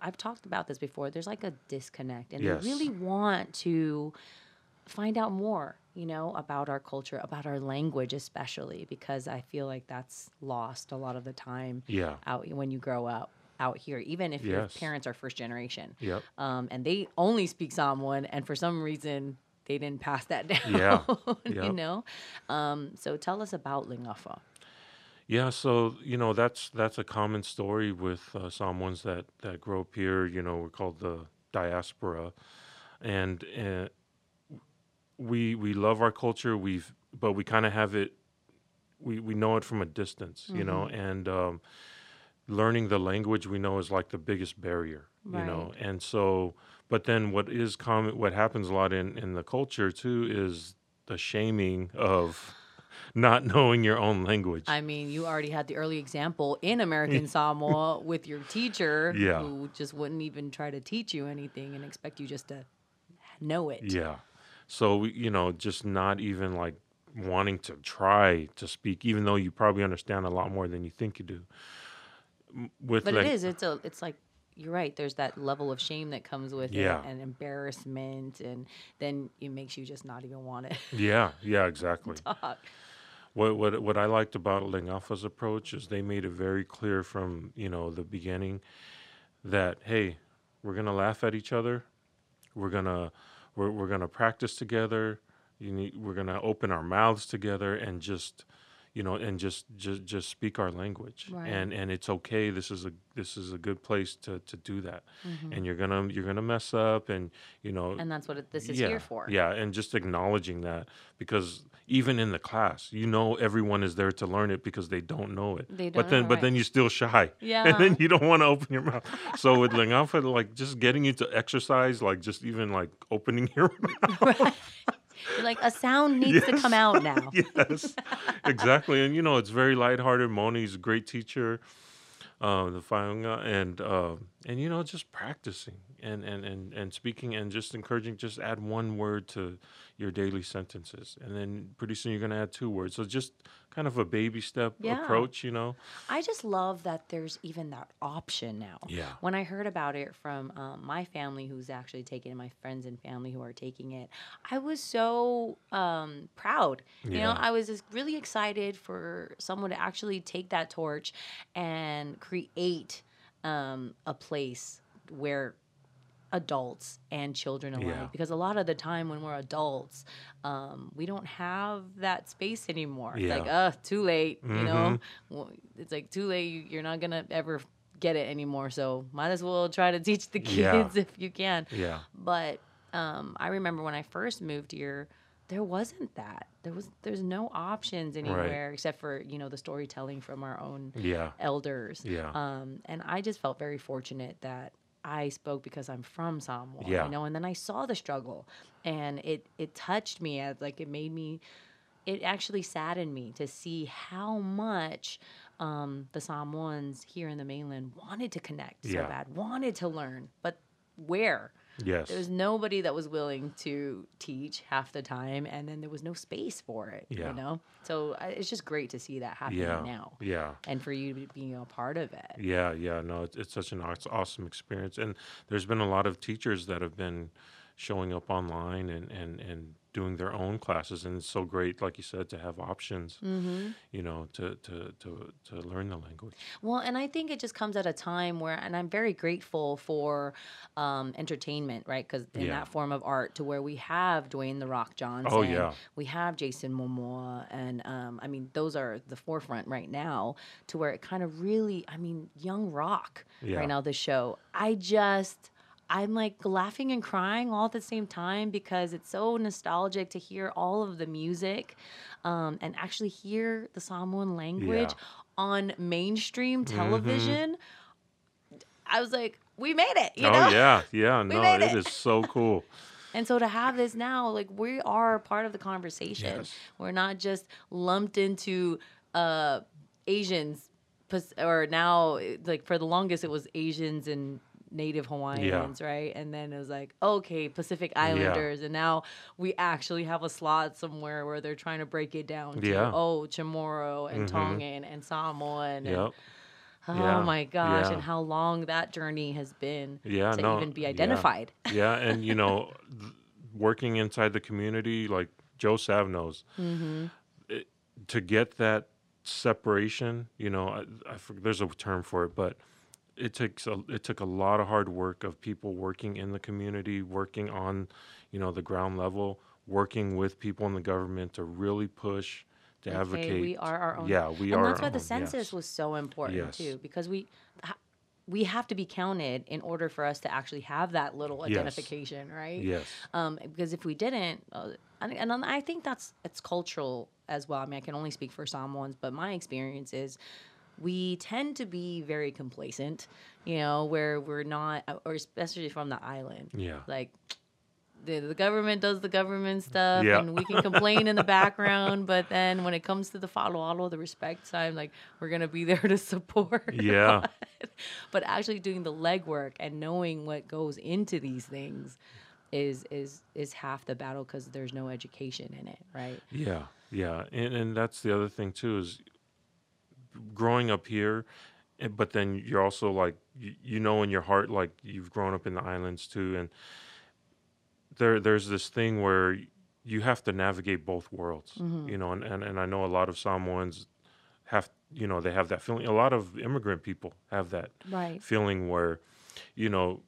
Speaker 2: I've talked about this before. There's like a disconnect, and
Speaker 3: Yes.
Speaker 2: they really want to find out more, you know, about our culture, about our language, especially because I feel like that's lost a lot of the time
Speaker 3: yeah,
Speaker 2: out when you grow up out here, even if your parents are first generation.
Speaker 3: yep,
Speaker 2: Um, and they only speak Samoan, and for some reason they didn't pass that down.
Speaker 3: Yeah.
Speaker 2: you know. Um, so tell us about Lingafa.
Speaker 3: yeah. So you know that's that's a common story with uh, Samoans that that grow up here. You know, we're called the diaspora, and uh, we we love our culture. We've but we kind of have it. We we know it from a distance. You know, and um, learning the language we know is like the biggest barrier. You know, and so but then what is common what happens a lot in in the culture too is the shaming of not knowing your own language.
Speaker 2: I mean, you already had the early example in American Samoa with your teacher
Speaker 3: Yeah.
Speaker 2: who just wouldn't even try to teach you anything and expect you just to know it.
Speaker 3: Yeah. So you know, just not even like wanting to try to speak, even though you probably understand a lot more than you think you do. With
Speaker 2: But
Speaker 3: like,
Speaker 2: it is. It's a. It's like you're right. There's that level of shame that comes with
Speaker 3: Yeah.
Speaker 2: it, and embarrassment, and then it makes you just not even want to
Speaker 3: Yeah, yeah, exactly.
Speaker 2: talk.
Speaker 3: What what what I liked about Lingafa's approach is they made it very clear from you know the beginning that hey, we're gonna laugh at each other, we're gonna we're we're gonna practice together. Need we're gonna open our mouths together and just you know and just just just speak our language
Speaker 2: Right.
Speaker 3: and and it's okay this is a this is a good place to to do that
Speaker 2: Mm-hmm.
Speaker 3: and you're gonna you're gonna mess up and you know
Speaker 2: And that's what it, this is
Speaker 3: yeah,
Speaker 2: here for.
Speaker 3: Yeah, and just acknowledging that because even in the class, you know everyone is there to learn it because they don't know it.
Speaker 2: They
Speaker 3: but
Speaker 2: don't but
Speaker 3: then
Speaker 2: know,
Speaker 3: but
Speaker 2: right.
Speaker 3: then you're still shy.
Speaker 2: Yeah.
Speaker 3: And then you don't want to open your mouth. So with Lingafa, like just getting you to exercise, like just even like opening your mouth.
Speaker 2: You're like a sound needs to come out now.
Speaker 3: yes. Exactly. And you know, it's very lighthearted. Moni's a great teacher. Uh, the Faunga and uh, and you know just practicing and, and, and, and speaking and just encouraging just add one word to your daily sentences and then pretty soon you're gonna add two words so just kind of a baby step
Speaker 2: Yeah.
Speaker 3: approach you know
Speaker 2: I just love that there's even that option now.
Speaker 3: Yeah.
Speaker 2: When I heard about it from um, my family, who's actually taking it, my friends and family who are taking it, I was so um, proud. You know, I was just really excited for someone to actually take that torch and create um, a place where adults and children alike.
Speaker 3: Yeah.
Speaker 2: because a lot of the time when we're adults um, we don't have that space anymore. It's like
Speaker 3: Yeah.
Speaker 2: uh too late you know? It's like too late you- you're not gonna ever get it anymore so might as well try to teach the kids
Speaker 3: Yeah.
Speaker 2: if you can.
Speaker 3: Yeah.
Speaker 2: But um, i remember when i first moved here there wasn't that. There was there's no options anywhere except for you know the storytelling from our own
Speaker 3: yeah.
Speaker 2: elders.
Speaker 3: Yeah.
Speaker 2: um, and i just felt very fortunate that i spoke because i'm from samoa
Speaker 3: Yeah.
Speaker 2: you know and then i saw the struggle and it it touched me as like it made me it actually saddened me to see how much um, the Samoans here in the mainland wanted to connect so
Speaker 3: Yeah.
Speaker 2: bad, wanted to learn, but where?
Speaker 3: Yes
Speaker 2: There was nobody that was willing to teach half the time, and then there was no space for it.
Speaker 3: Yeah.
Speaker 2: You know, so I- it's just great to see that happening
Speaker 3: yeah
Speaker 2: now,
Speaker 3: yeah
Speaker 2: and for you being a part of it.
Speaker 3: Yeah, yeah, no, it's, it's such an awesome experience, and there's been a lot of teachers that have been showing up online and and and doing their own classes, and it's so great, like you said, to have options, you know, to to to to learn the language.
Speaker 2: Well, and I think it just comes at a time where, and I'm very grateful for um, entertainment, right? Because in
Speaker 3: Yeah.
Speaker 2: that form of art, to where we have Dwayne the Rock Johnson,
Speaker 3: Oh, yeah.
Speaker 2: we have Jason Momoa, and um, I mean those are the forefront right now. To where it kind of really, I mean, Young Rock
Speaker 3: Yeah.
Speaker 2: right now. The show, I just. I'm like laughing and crying all at the same time because it's so nostalgic to hear all of the music um, and actually hear the Samoan language on mainstream
Speaker 3: Mm-hmm.
Speaker 2: television. I was like, we made it, you
Speaker 3: oh
Speaker 2: know?
Speaker 3: yeah, yeah, no, it
Speaker 2: it.
Speaker 3: is so cool.
Speaker 2: And so to have this now, like we are part of the conversation.
Speaker 3: Yes.
Speaker 2: We're not just lumped into uh Asians or now like for the longest it was Asians and native Hawaiians, right? And then it was like, okay, Pacific Islanders and now we actually have a slot somewhere where they're trying to break it down to
Speaker 3: Yeah.
Speaker 2: oh, Chamorro and Tongan and Samoan and Oh
Speaker 3: Yeah.
Speaker 2: my gosh,
Speaker 3: Yeah.
Speaker 2: and how long that journey has been
Speaker 3: Yeah,
Speaker 2: to
Speaker 3: no,
Speaker 2: even be identified.
Speaker 3: yeah, and you know, th- working inside the community, like Joe Sav knows,
Speaker 2: Mm-hmm.
Speaker 3: it, to get that separation, you know, I, I there's a term for it, but it takes a, it took a lot of hard work of people working in the community, working on, you know, the ground level, working with people in the government to really push to advocate.
Speaker 2: we are our own.
Speaker 3: Yeah, we
Speaker 2: and
Speaker 3: are.
Speaker 2: that's why the
Speaker 3: own,
Speaker 2: census
Speaker 3: yes.
Speaker 2: was so important
Speaker 3: Yes.
Speaker 2: too, because we we have to be counted in order for us to actually have that little
Speaker 3: Yes.
Speaker 2: identification, right?
Speaker 3: Yes.
Speaker 2: Um, because if we didn't, uh, and, and I think that's it's cultural as well. I mean, I can only speak for Samoans, but my experience is we tend to be very complacent, you know, where we're not, uh, or especially from the island.
Speaker 3: Yeah.
Speaker 2: Like the, the government does the government mm. stuff
Speaker 3: Yeah.
Speaker 2: and we can complain in the background, but then when it comes to the follow the respect side, like we're gonna be there to support.
Speaker 3: Yeah.
Speaker 2: but actually doing the legwork and knowing what goes into these things is is is half the battle because there's no education in it, right?
Speaker 3: Yeah, yeah, and and that's the other thing too is growing up here, eh, but then you're also like you, you know in your heart like you've grown up in the islands too, and there there's this thing where you have to navigate both worlds, you know, and, and and I know a lot of Samoans have you know they have that feeling. A lot of immigrant people have that
Speaker 2: Right.
Speaker 3: feeling where, you know,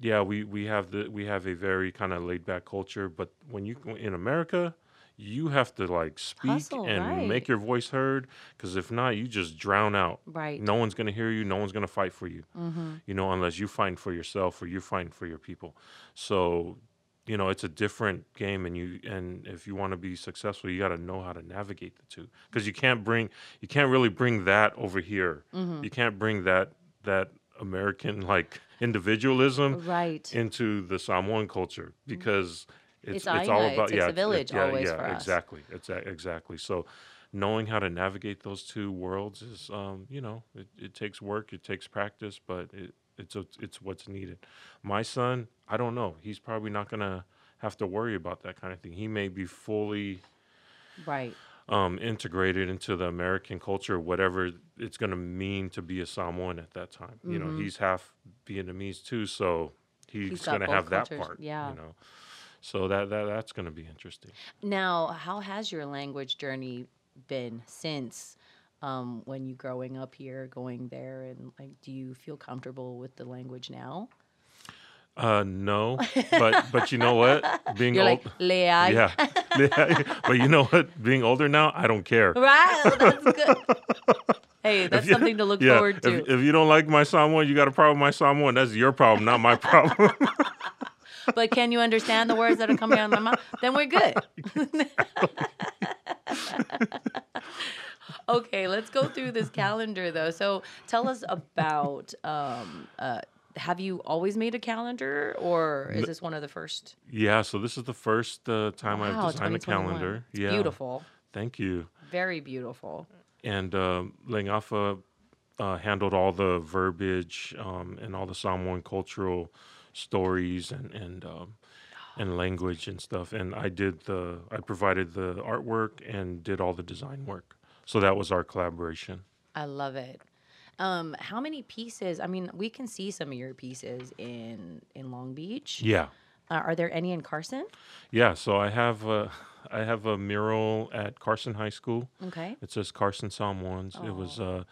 Speaker 3: yeah, we we have the we have a very kind of laid back culture, but when you in America, you have to like speak
Speaker 2: Hustle,
Speaker 3: and
Speaker 2: right.
Speaker 3: make your voice heard, because if not, you just drown out.
Speaker 2: Right.
Speaker 3: No one's gonna hear you. No one's gonna fight for you.
Speaker 2: Mm-hmm.
Speaker 3: You know, unless you fight for yourself or you fight for your people. So. You know, it's a different game, and you and if you want to be successful, you got to know how to navigate the two. Because you can't bring, you can't really bring that over here.
Speaker 2: Mm-hmm.
Speaker 3: You can't bring that that American like individualism
Speaker 2: Right.
Speaker 3: into the Samoan culture because it's
Speaker 2: It's
Speaker 3: it's, all about
Speaker 2: takes
Speaker 3: yeah
Speaker 2: a
Speaker 3: it-
Speaker 2: village
Speaker 3: yeah,
Speaker 2: always
Speaker 3: yeah
Speaker 2: for us.
Speaker 3: exactly it's a- exactly so knowing how to navigate those two worlds is um you know it, it takes work it takes practice but it it's a, it's what's needed my son I don't know he's probably not gonna have to worry about that kind of thing he may be fully
Speaker 2: Right.
Speaker 3: um, integrated into the American culture, whatever it's going to mean to be a Samoan at that time. You know, he's half Vietnamese too, so he's,
Speaker 2: Mm-hmm. He's
Speaker 3: going to have that part.
Speaker 2: yeah.
Speaker 3: You know, so that, that that's going to be interesting.
Speaker 2: Now, how has your language journey been since um, when you growing up here, going there, and like, do you feel comfortable with the language now?
Speaker 3: Uh, no, but but you know what? Being
Speaker 2: You're
Speaker 3: old,
Speaker 2: like, Leai.
Speaker 3: yeah, but you know what? Being older now, I don't care.
Speaker 2: Right? Oh, that's good. hey, that's
Speaker 3: you-
Speaker 2: something to look
Speaker 3: Yeah,
Speaker 2: forward to.
Speaker 3: if, if you don't like my Samoan, you got a problem with my Samoan. That's your problem, not my problem.
Speaker 2: But can you understand the words that are coming out of my mouth? Then we're good. okay, let's go through this calendar though. So tell us about. Um, uh, have you always made a calendar, or is this one of the first?
Speaker 3: yeah, so this is the first uh, time
Speaker 2: Wow,
Speaker 3: I've designed a
Speaker 2: 2021.
Speaker 3: calendar.
Speaker 2: It's
Speaker 3: yeah,
Speaker 2: beautiful,
Speaker 3: Thank you.
Speaker 2: very beautiful.
Speaker 3: and uh, Lengafa uh, handled all the verbiage um, and all the Samoan cultural stories and and um, and language and stuff. And I did the I provided the artwork and did all the design work. So that was our collaboration.
Speaker 2: I love it. Um, how many pieces? I mean, we can see some of your pieces in in Long Beach.
Speaker 3: Yeah,
Speaker 2: Uh, are there any in Carson?
Speaker 3: yeah. So I have a, I have a mural at Carson High School.
Speaker 2: Okay.
Speaker 3: It says Carson Samoans. It was uh,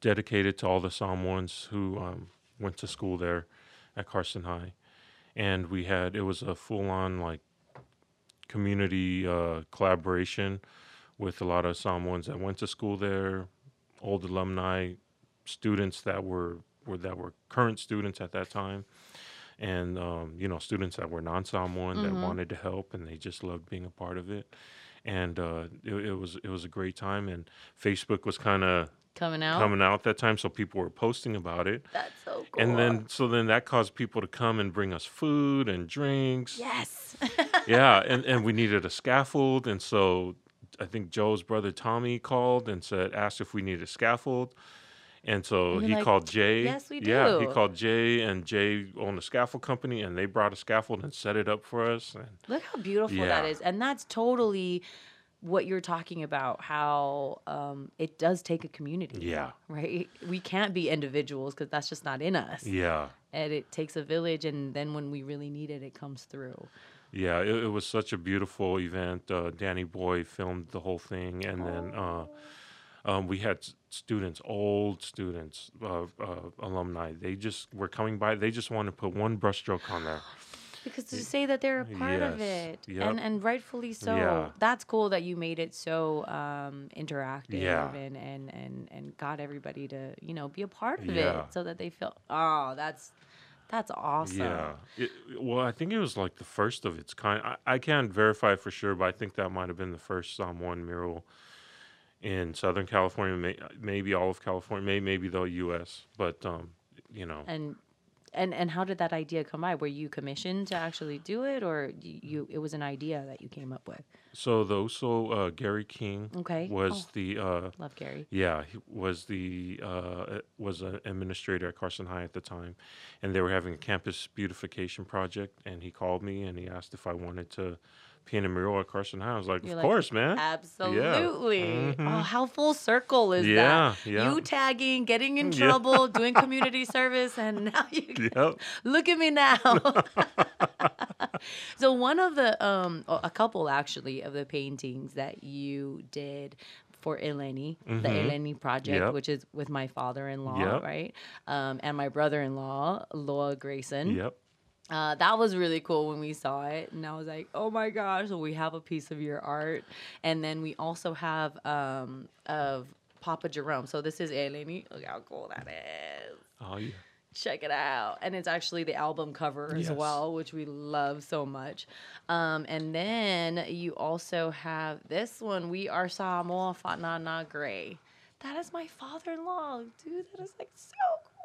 Speaker 3: dedicated to all the Samoans who um, went to school there at Carson High, and we had it was a full-on like community uh, collaboration with a lot of Samoans that went to school there, old alumni, students that were, were that were current students at that time. And um, you know, students that were non-Samoan that wanted to help, and they just loved being a part of it and uh, it, it was it was a great time. And Facebook was kind of
Speaker 2: coming out.
Speaker 3: coming out that time, so people were posting about it.
Speaker 2: That's so cool.
Speaker 3: And then, so then that caused people to come and bring us food and drinks.
Speaker 2: yes,
Speaker 3: yeah, and, and we needed a scaffold, and so I think Joe's brother Tommy called and said, asked if we needed a scaffold, and so
Speaker 2: And
Speaker 3: he
Speaker 2: like,
Speaker 3: called Jay.
Speaker 2: "Yes, we do.
Speaker 3: Yeah, he called Jay, and Jay owned a scaffold company, and they brought a scaffold and set it up for us. And
Speaker 2: look how beautiful that
Speaker 3: Yeah.
Speaker 2: is, and that's totally what you're talking about. How um, it does take a community.
Speaker 3: yeah,
Speaker 2: Right. We can't be individuals because that's just not in us.
Speaker 3: yeah,
Speaker 2: And it takes a village, and then when we really need it, it comes through.
Speaker 3: yeah. It, it was such a beautiful event. Uh, Danny Boy filmed the whole thing, and then. Uh, um, we had students, old students, uh, uh, alumni. They just were coming by. They just wanted to put one brushstroke on there.
Speaker 2: Because to say that they're a part of it,
Speaker 3: Yep.
Speaker 2: and and rightfully so.
Speaker 3: Yeah.
Speaker 2: That's cool that you made it so um, interactive
Speaker 3: Yeah.
Speaker 2: and, and and and got everybody to you know be a part of
Speaker 3: Yeah.
Speaker 2: it, so that they feel oh that's that's awesome.
Speaker 3: Yeah. It, well, I think it was like the first of its kind. I, I can't verify for sure, but I think that might have been the first Samoan mural in Southern California, may, maybe all of California, may, maybe the U.S. But um, you know,
Speaker 2: And and and how did that idea come by? Were you commissioned to actually do it, or you, it was an idea that you came up with?
Speaker 3: so those so uh, Gary King
Speaker 2: Okay.
Speaker 3: was
Speaker 2: Oh.
Speaker 3: the uh,
Speaker 2: Love Gary.
Speaker 3: Yeah, he was the uh, was an administrator at Carson High at the time, and they were having a campus beautification project. And he called me and he asked if I wanted to paint a mural at Carson High. I was like,
Speaker 2: You're
Speaker 3: of
Speaker 2: like,
Speaker 3: course, man.
Speaker 2: Absolutely.
Speaker 3: Mhm.
Speaker 2: Oh, how full circle is
Speaker 3: Yeah,
Speaker 2: that?
Speaker 3: yeah.
Speaker 2: You tagging, getting in
Speaker 3: Yeah.
Speaker 2: trouble, doing community service, and now you
Speaker 3: Yep.
Speaker 2: look at me now. so one of the um a couple actually of the paintings that you did for Eleni, the
Speaker 3: Mhm.
Speaker 2: Eleni project,
Speaker 3: Yep.
Speaker 2: which is with my father-in-law,
Speaker 3: Yep.
Speaker 2: right? Um, and my brother-in-law, Loa Grayson.
Speaker 3: Yep.
Speaker 2: Uh, that was really cool when we saw it, and I was like, "Oh my gosh!" So we have a piece of your art, and then we also have um, of Papa Jerome. So this is Eleni. Look how cool that is.
Speaker 3: Oh yeah.
Speaker 2: Check it out, and it's actually the album cover as
Speaker 3: Yes.
Speaker 2: well, which we love so much. Um, and then you also have this one. We are Samoa Fanana Gray. That is my father-in-law, dude. That is like so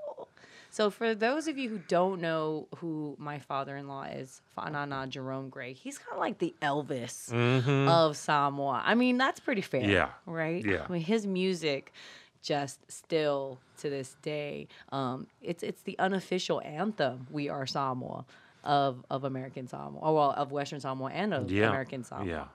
Speaker 2: cool. So for those of you who don't know who my father-in-law is, Fanana Jerome Gray, he's kind of like the Elvis
Speaker 3: Mm-hmm.
Speaker 2: of Samoa. I mean, that's pretty fair.
Speaker 3: Yeah.
Speaker 2: Right?
Speaker 3: Yeah.
Speaker 2: I mean, his music just still to this day, um, it's it's the unofficial anthem, We Are Samoa, of of American Samoa. or well, of Western Samoa and of
Speaker 3: yeah.
Speaker 2: American Samoa.
Speaker 3: Yeah.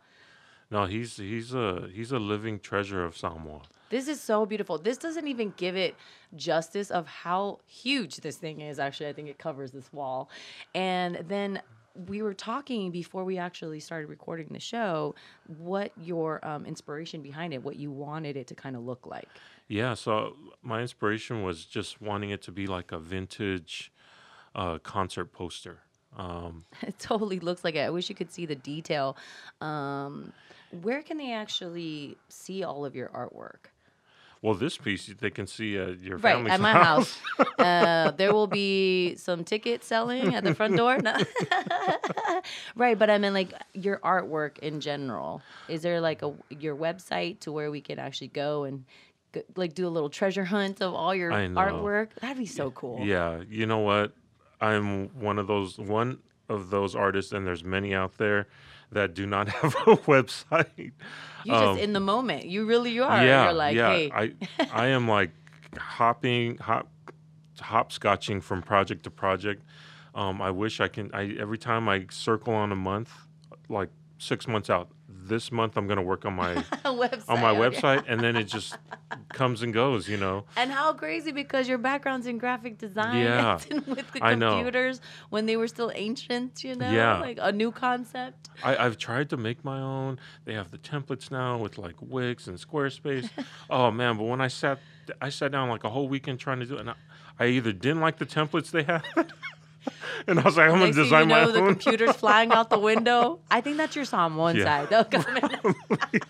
Speaker 3: No, he's he's a he's a living treasure of Samoa.
Speaker 2: This is so beautiful. This doesn't even give it justice of how huge this thing is. Actually, I think it covers this wall. And then we were talking before we actually started recording the show what your um, inspiration behind it, what you wanted it to kind of look like.
Speaker 3: Yeah, so my inspiration was just wanting it to be like a vintage uh, concert poster. Um,
Speaker 2: It totally looks like it. I wish you could see the detail. Um, where can they actually see all of your artwork?
Speaker 3: well, this piece they can see at your
Speaker 2: Right,
Speaker 3: family's
Speaker 2: at my house. uh, there will be some tickets selling at the front door. No. right, but I mean, like your artwork in general. Is there like a your website to where we can actually go and g- like do a little treasure hunt of all your artwork? That'd be so cool.
Speaker 3: Yeah, you know what? I'm one of those one of those artists, and there's many out there that do not have a website.
Speaker 2: You
Speaker 3: Um,
Speaker 2: just in the moment. You really are.
Speaker 3: yeah,
Speaker 2: You're like,
Speaker 3: yeah.
Speaker 2: hey,
Speaker 3: I I am like hopping, hop, hopscotching from project to project. Um, I wish I can. I every time I circle on a month, like six months out. This month I'm gonna work on my
Speaker 2: website.
Speaker 3: on my website, and then it just comes and goes. You know.
Speaker 2: And how crazy because your background's in graphic design
Speaker 3: Yeah,
Speaker 2: with the
Speaker 3: I know.
Speaker 2: computers when they were still ancient, you know?
Speaker 3: Yeah.
Speaker 2: Like a new concept.
Speaker 3: I, I've tried to make my own. They have the templates now with like Wix and Squarespace. oh man! But when I sat, I sat down like a whole weekend trying to do it, and I, I either didn't like the templates they had, and I was like, I'm gonna design
Speaker 2: you know,
Speaker 3: my
Speaker 2: the
Speaker 3: own.
Speaker 2: computer's flying out the window. I think that's your Samoan
Speaker 3: Yeah.
Speaker 2: side. They'll come in.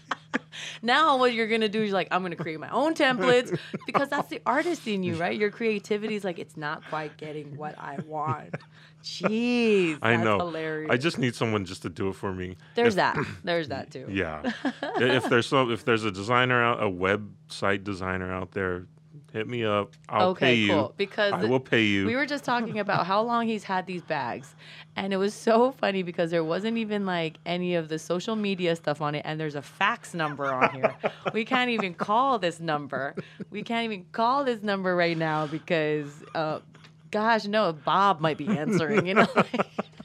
Speaker 2: now what you're gonna do is like, I'm gonna create my own templates because that's the artist in you, right? Your creativity is like, it's not quite getting what I want. Jeez,
Speaker 3: I know.
Speaker 2: Hilarious.
Speaker 3: I just need someone just to do it for me.
Speaker 2: there's
Speaker 3: If-
Speaker 2: that. There's that too.
Speaker 3: Yeah. If there's some, if there's a designer out, a website designer out there, hit me up. I'll
Speaker 2: okay,
Speaker 3: pay you.
Speaker 2: cool. Because
Speaker 3: I will pay you.
Speaker 2: we were just talking about how long he's had these bags, and it was so funny because there wasn't even like any of the social media stuff on it, and there's a fax number on here. we can't even call this number. We can't even call this number right now because, uh, gosh, no, Bob might be answering. You know.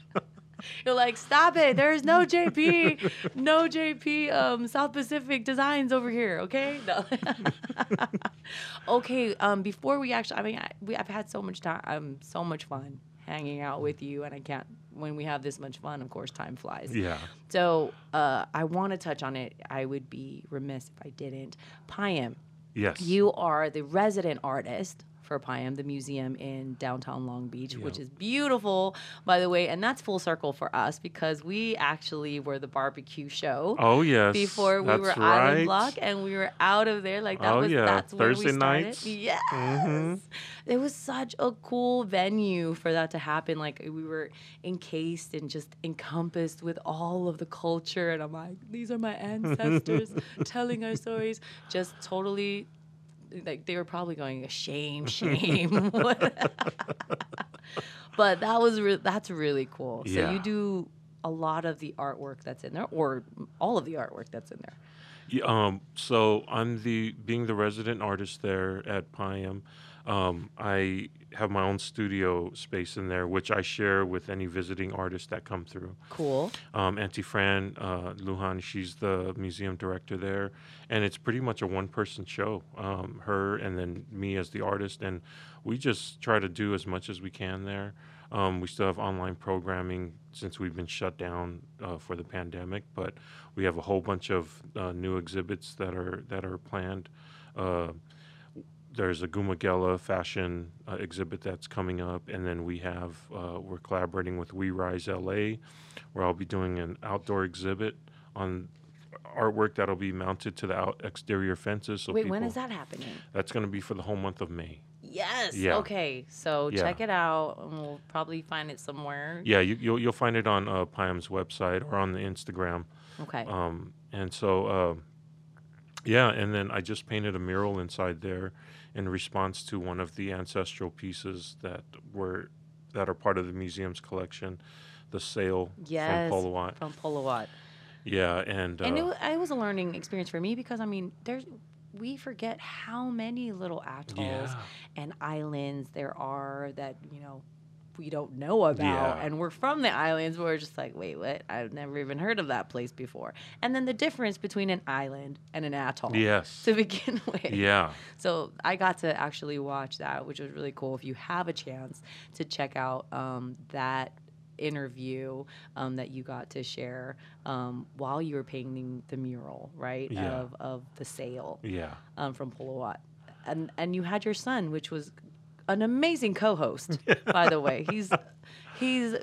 Speaker 2: You're like, stop it. There's no JP, no JP um, South Pacific designs over here, okay? No. okay, um, before we actually, I mean, I, we, I've had so much time, um, so much fun hanging out with you, and I can't, when we have this much fun, of course, time flies.
Speaker 3: yeah.
Speaker 2: So uh, I want to touch on it. I would be remiss if I didn't. PIEAM,
Speaker 3: Yes.
Speaker 2: you are the resident artist for PIEAM, the museum in downtown Long Beach, which is beautiful, by the way. And that's full circle for us because we actually were the barbecue show
Speaker 3: Oh yes.
Speaker 2: before we
Speaker 3: that's
Speaker 2: were
Speaker 3: right.
Speaker 2: Island Block, and we were out of there. Like that
Speaker 3: Oh,
Speaker 2: was
Speaker 3: yeah.
Speaker 2: that's where
Speaker 3: Thursday
Speaker 2: we started.
Speaker 3: nights.
Speaker 2: Yes,
Speaker 3: Mhm.
Speaker 2: it was such a cool venue for that to happen. Like we were encased and just encompassed with all of the culture, and I'm like, these are my ancestors telling our stories. Just totally. Like they were probably going shame, shame. but that was re- that's really cool. So
Speaker 3: Yeah.
Speaker 2: you do a lot of the artwork that's in there, or all of the artwork that's in there.
Speaker 3: Yeah, um, so I'm the being the resident artist there at PIEAM. Um, I have my own studio space in there, which I share with any visiting artists that come through.
Speaker 2: Cool.
Speaker 3: Um, Auntie Fran uh, Lujan, she's the museum director there, and it's pretty much a one-person show. Um, her and then me as the artist, and we just try to do as much as we can there. Um, we still have online programming since we've been shut down uh, for the pandemic, but we have a whole bunch of uh, new exhibits that are that are planned. Uh, there's a Gumagela fashion uh, exhibit that's coming up, and then we have uh, we're collaborating with We Rise LA, where I'll be doing an outdoor exhibit on artwork that'll be mounted to the out exterior fences. So
Speaker 2: Wait,
Speaker 3: people,
Speaker 2: when is that happening?
Speaker 3: That's going to be for the whole month of May.
Speaker 2: Yes.
Speaker 3: Yeah.
Speaker 2: Okay. So
Speaker 3: Yeah.
Speaker 2: check it out, and we'll probably find it somewhere.
Speaker 3: Yeah, you, you'll you'll find it on uh, PIEAM's website or on the Instagram.
Speaker 2: Okay.
Speaker 3: Um, and so, uh, yeah, and then I just painted a mural inside there in response to one of the ancestral pieces that were that are part of the museum's collection, the sail
Speaker 2: yes.
Speaker 3: from Polowat.
Speaker 2: From Polowat.
Speaker 3: Yeah, and, uh,
Speaker 2: and it, wa- it was a learning experience for me because I mean, there's we forget how many little atolls
Speaker 3: yeah,
Speaker 2: and islands there are that you know we don't know about
Speaker 3: Yeah.
Speaker 2: and we're from the islands we're just like wait what i've never even heard of that place before and then the difference between an island and an atoll
Speaker 3: yes,
Speaker 2: to begin with
Speaker 3: yeah,
Speaker 2: so i got to actually watch that which was really cool if you have a chance to check out um, that interview um, that you got to share um, while you were painting the mural right
Speaker 3: Yeah.
Speaker 2: of, of the sail
Speaker 3: yeah.
Speaker 2: um, from Polowat. And and you had your son, which was an amazing co-host, by the way. He's he's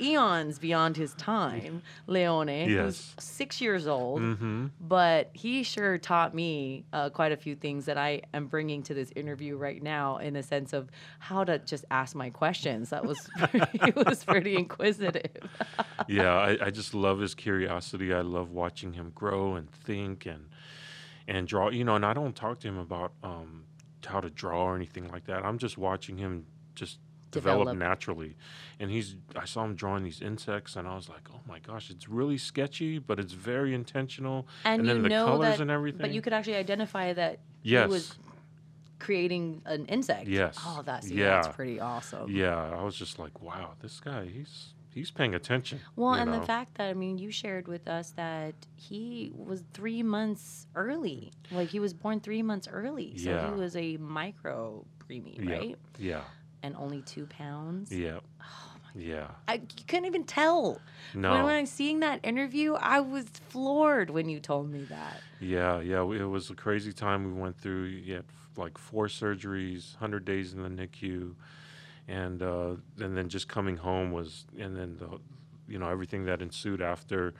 Speaker 2: eons beyond his time, Leone, who's
Speaker 3: Yes.
Speaker 2: six years old.
Speaker 3: Mm-hmm.
Speaker 2: But he sure taught me uh, quite a few things that I am bringing to this interview right now, in the sense of how to just ask my questions. That was pretty, he was pretty inquisitive.
Speaker 3: yeah, I, I just love his curiosity. I love watching him grow and think and and draw. You know, and I don't talk to him about um, how to draw or anything like that. I'm just watching him just develop,
Speaker 2: Develop.
Speaker 3: naturally. And he's I saw him drawing these insects, and I was like, oh my gosh, it's really sketchy, but it's very intentional.
Speaker 2: And,
Speaker 3: And
Speaker 2: you
Speaker 3: then the
Speaker 2: know
Speaker 3: colors
Speaker 2: that,
Speaker 3: and everything.
Speaker 2: but you could actually identify that
Speaker 3: Yes.
Speaker 2: he was creating an insect.
Speaker 3: Yes.
Speaker 2: Oh, that's
Speaker 3: Yeah.
Speaker 2: that's pretty awesome.
Speaker 3: Yeah, I was just like, wow, this guy, he's he's paying attention.
Speaker 2: Well, and
Speaker 3: know?
Speaker 2: the fact that I mean, you shared with us that he was three months early. Like he was born three months early, so
Speaker 3: Yeah.
Speaker 2: he was a micro preemie,
Speaker 3: Yeah.
Speaker 2: right?
Speaker 3: Yeah,
Speaker 2: And only two pounds.
Speaker 3: yeah,
Speaker 2: Oh
Speaker 3: yeah.
Speaker 2: I you couldn't even tell.
Speaker 3: No.
Speaker 2: When, when I was seeing that interview, I was floored when you told me that.
Speaker 3: Yeah, yeah, it was a crazy time we went through. You had like four surgeries, hundred days in the NICU, and uh, and then just coming home was, and then the, you know, everything that ensued after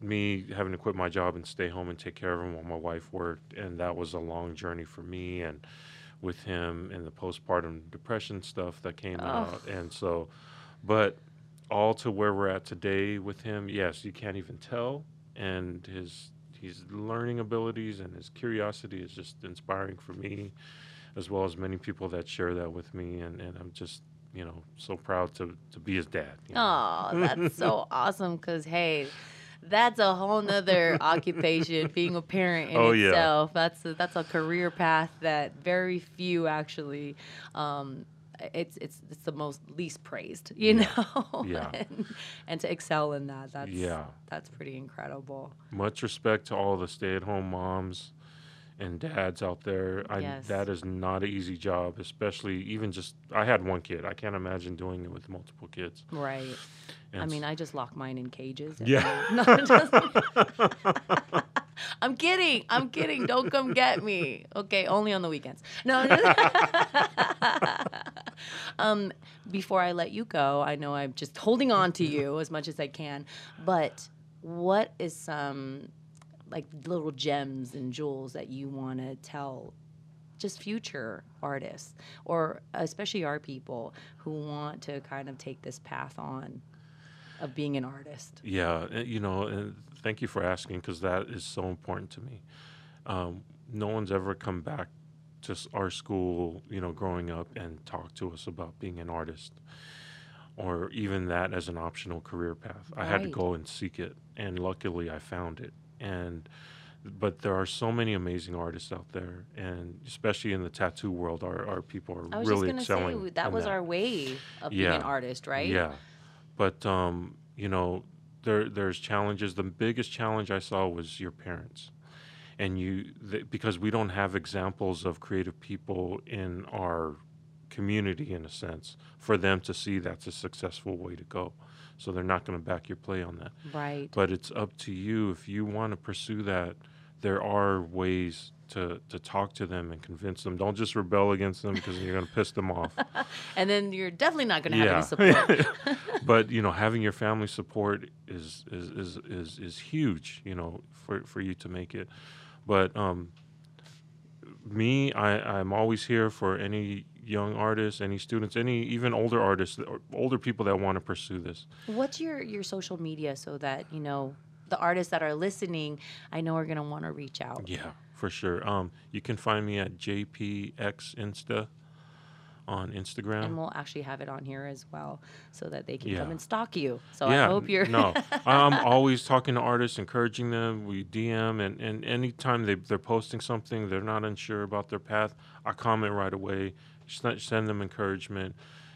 Speaker 3: me having to quit my job and stay home and take care of him while my wife worked, and that was a long journey for me and with him and the postpartum depression stuff that came
Speaker 2: Ugh.
Speaker 3: out, and so but all to where we're at today with him, yes, you can't even tell. And his his learning abilities and his curiosity is just inspiring for me, as well as many people that share that with me. And, and I'm just you know so proud to to be his dad. you know.
Speaker 2: Oh, that's so awesome. Because hey, that's a whole nother occupation. Being a parent in
Speaker 3: Oh, yeah.
Speaker 2: itself, that's a, that's a career path that very few actually. Um, it's it's it's the most least praised, you know.
Speaker 3: Yeah.
Speaker 2: and, and to excel in that, that's
Speaker 3: Yeah.
Speaker 2: that's pretty incredible.
Speaker 3: Much respect to all the stay-at-home moms and dads out there. I,
Speaker 2: Yes.
Speaker 3: That is not an easy job, especially even just. I had one kid. I can't imagine doing it with multiple kids.
Speaker 2: Right.
Speaker 3: And
Speaker 2: I mean, I just lock mine in cages.
Speaker 3: Yeah.
Speaker 2: No, I'm kidding. I'm kidding. Don't come get me. Okay, only on the weekends. No. um, before I let you go, I know I'm just holding on to you as much as I can. But what is some like little gems and jewels that you want to tell just future artists or especially our people who want to kind of take this path on of being an artist
Speaker 3: Yeah, uh, you know, thank you for asking because that is so important to me. Um, no one's ever come back to our school, you know, growing up and talked to us about being an artist or even that as an optional career path. I had to go and seek it, and luckily I found it. And but there are so many amazing artists out there, and especially in the tattoo world, our, our people are
Speaker 2: i was
Speaker 3: really
Speaker 2: just to
Speaker 3: excelling.
Speaker 2: say that was our way of being an artist right
Speaker 3: yeah, but um, you know, there there's challenges. The biggest challenge I saw was your parents, and you th- because we don't have examples of creative people in our community in a sense for them to see that's a successful way to go. So they're not going to back your play on that.
Speaker 2: right
Speaker 3: But it's up to you if you want to pursue that. There are ways to to talk to them and convince them. Don't just rebel against them because you're going to piss them off.
Speaker 2: and then you're definitely not going to have any support
Speaker 3: but you know, having your family support is is is is, is huge. You know, for for you to make it. But um, me, I I'm always here for any young artists, any students, any even older artists, or older people that want to pursue this.
Speaker 2: what's your your social media so that you know the artists that are listening i know are going to want to reach out
Speaker 3: Yeah, for sure. Um, you can find me at JPX Insta on Instagram.
Speaker 2: and we'll actually have it on here as well so that they can
Speaker 3: Yeah.
Speaker 2: come and stalk you so
Speaker 3: yeah,
Speaker 2: i hope you're
Speaker 3: no. I'm always talking to artists, encouraging them. We DM, and, and anytime they they're posting something, they're not unsure about their path. I comment right away, send, them encouragement.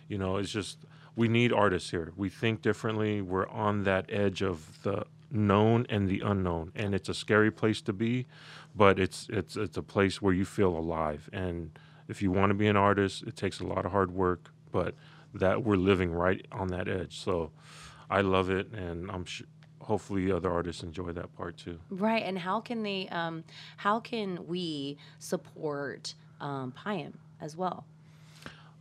Speaker 3: You know, it's just we need artists here. We think differently. We're on that edge of the known and the unknown, and it's a scary place to be, but it's it's it's a place where you feel alive. And if you want to be an artist, it takes a lot of hard work, but that we're living right on that edge. So I love it, and I'm sh- hopefully other artists enjoy that part too.
Speaker 2: Right, and how can they? Um, how can we support um, PIEAM as well?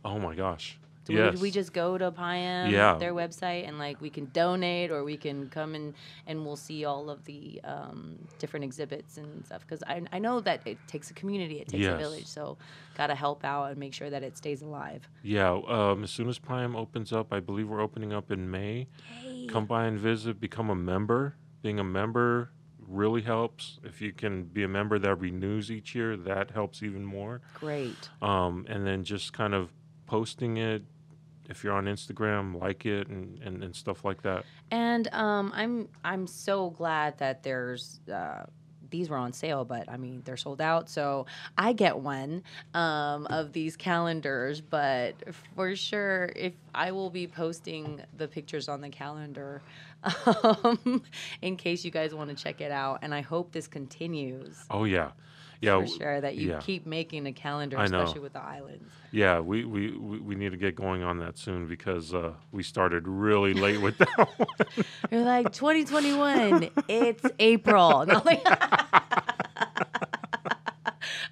Speaker 3: Oh my gosh!
Speaker 2: Do
Speaker 3: yes.
Speaker 2: we, we just go to PIEAM,
Speaker 3: Yeah.
Speaker 2: their website, and like we can donate, or we can come and and we'll see all of the um, different exhibits and stuff. Because I I know that it takes a community, it takes a village, so gotta help out and make sure that it stays alive.
Speaker 3: yeah. Um, as soon as PIEAM opens up, I believe we're opening up in May. Come by and visit. Become a member. Being a member really helps. If you can be a member that renews each year, that helps even more.
Speaker 2: Great.
Speaker 3: um, and then just kind of posting it if you're on instagram like it and, and, and stuff like that
Speaker 2: And um, I'm I'm so glad that there's uh, these were on sale, but I mean they're sold out. So I get one um, of these calendars. But for sure, if I will be posting the pictures on the calendar, um, in case you guys want to check it out. And I hope this continues.
Speaker 3: oh yeah yeah
Speaker 2: for sure that you
Speaker 3: yeah.
Speaker 2: keep making a calendar, especially with the islands.
Speaker 3: yeah we, we, we, we need to get going on that soon because uh, we started really late with that one.
Speaker 2: You're like 2021. it's April. Like-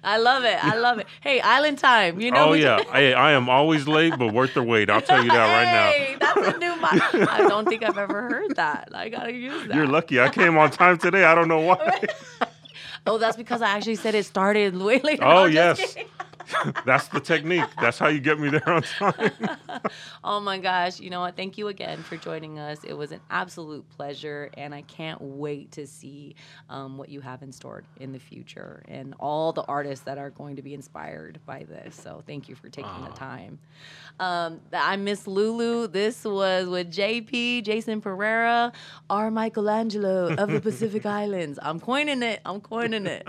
Speaker 2: I love it. I love it. Hey, island time. You know.
Speaker 3: oh yeah I, I am always late but worth the wait i'll tell you that right now
Speaker 2: Hey, that's a new. Mo- I don't think I've ever heard that. I gotta use that.
Speaker 3: you're lucky i came on time today i don't know why
Speaker 2: Oh, that's because I actually said it started way later.
Speaker 3: oh yes. That's the technique. That's how you get me there on time.
Speaker 2: Oh my gosh. You know what? Thank you again for joining us. It was an absolute pleasure. And I can't wait to see um, what you have in store in the future and all the artists that are going to be inspired by this. So thank you for taking the time. Um, I'm Miss Lulu. This was with JP, Jason Pereira, our Michelangelo of the Pacific Islands. I'm coining it. I'm coining it.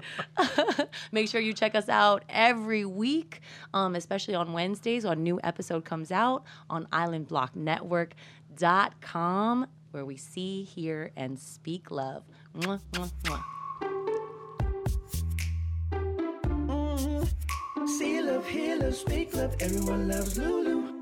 Speaker 2: Make sure you check us out every week, um, especially on Wednesdays. A new episode comes out on islandblocknetwork.com, where we see, hear, and speak love. Mwah, mwah, mwah.
Speaker 1: See love, hear love, speak love. Everyone loves Lulu.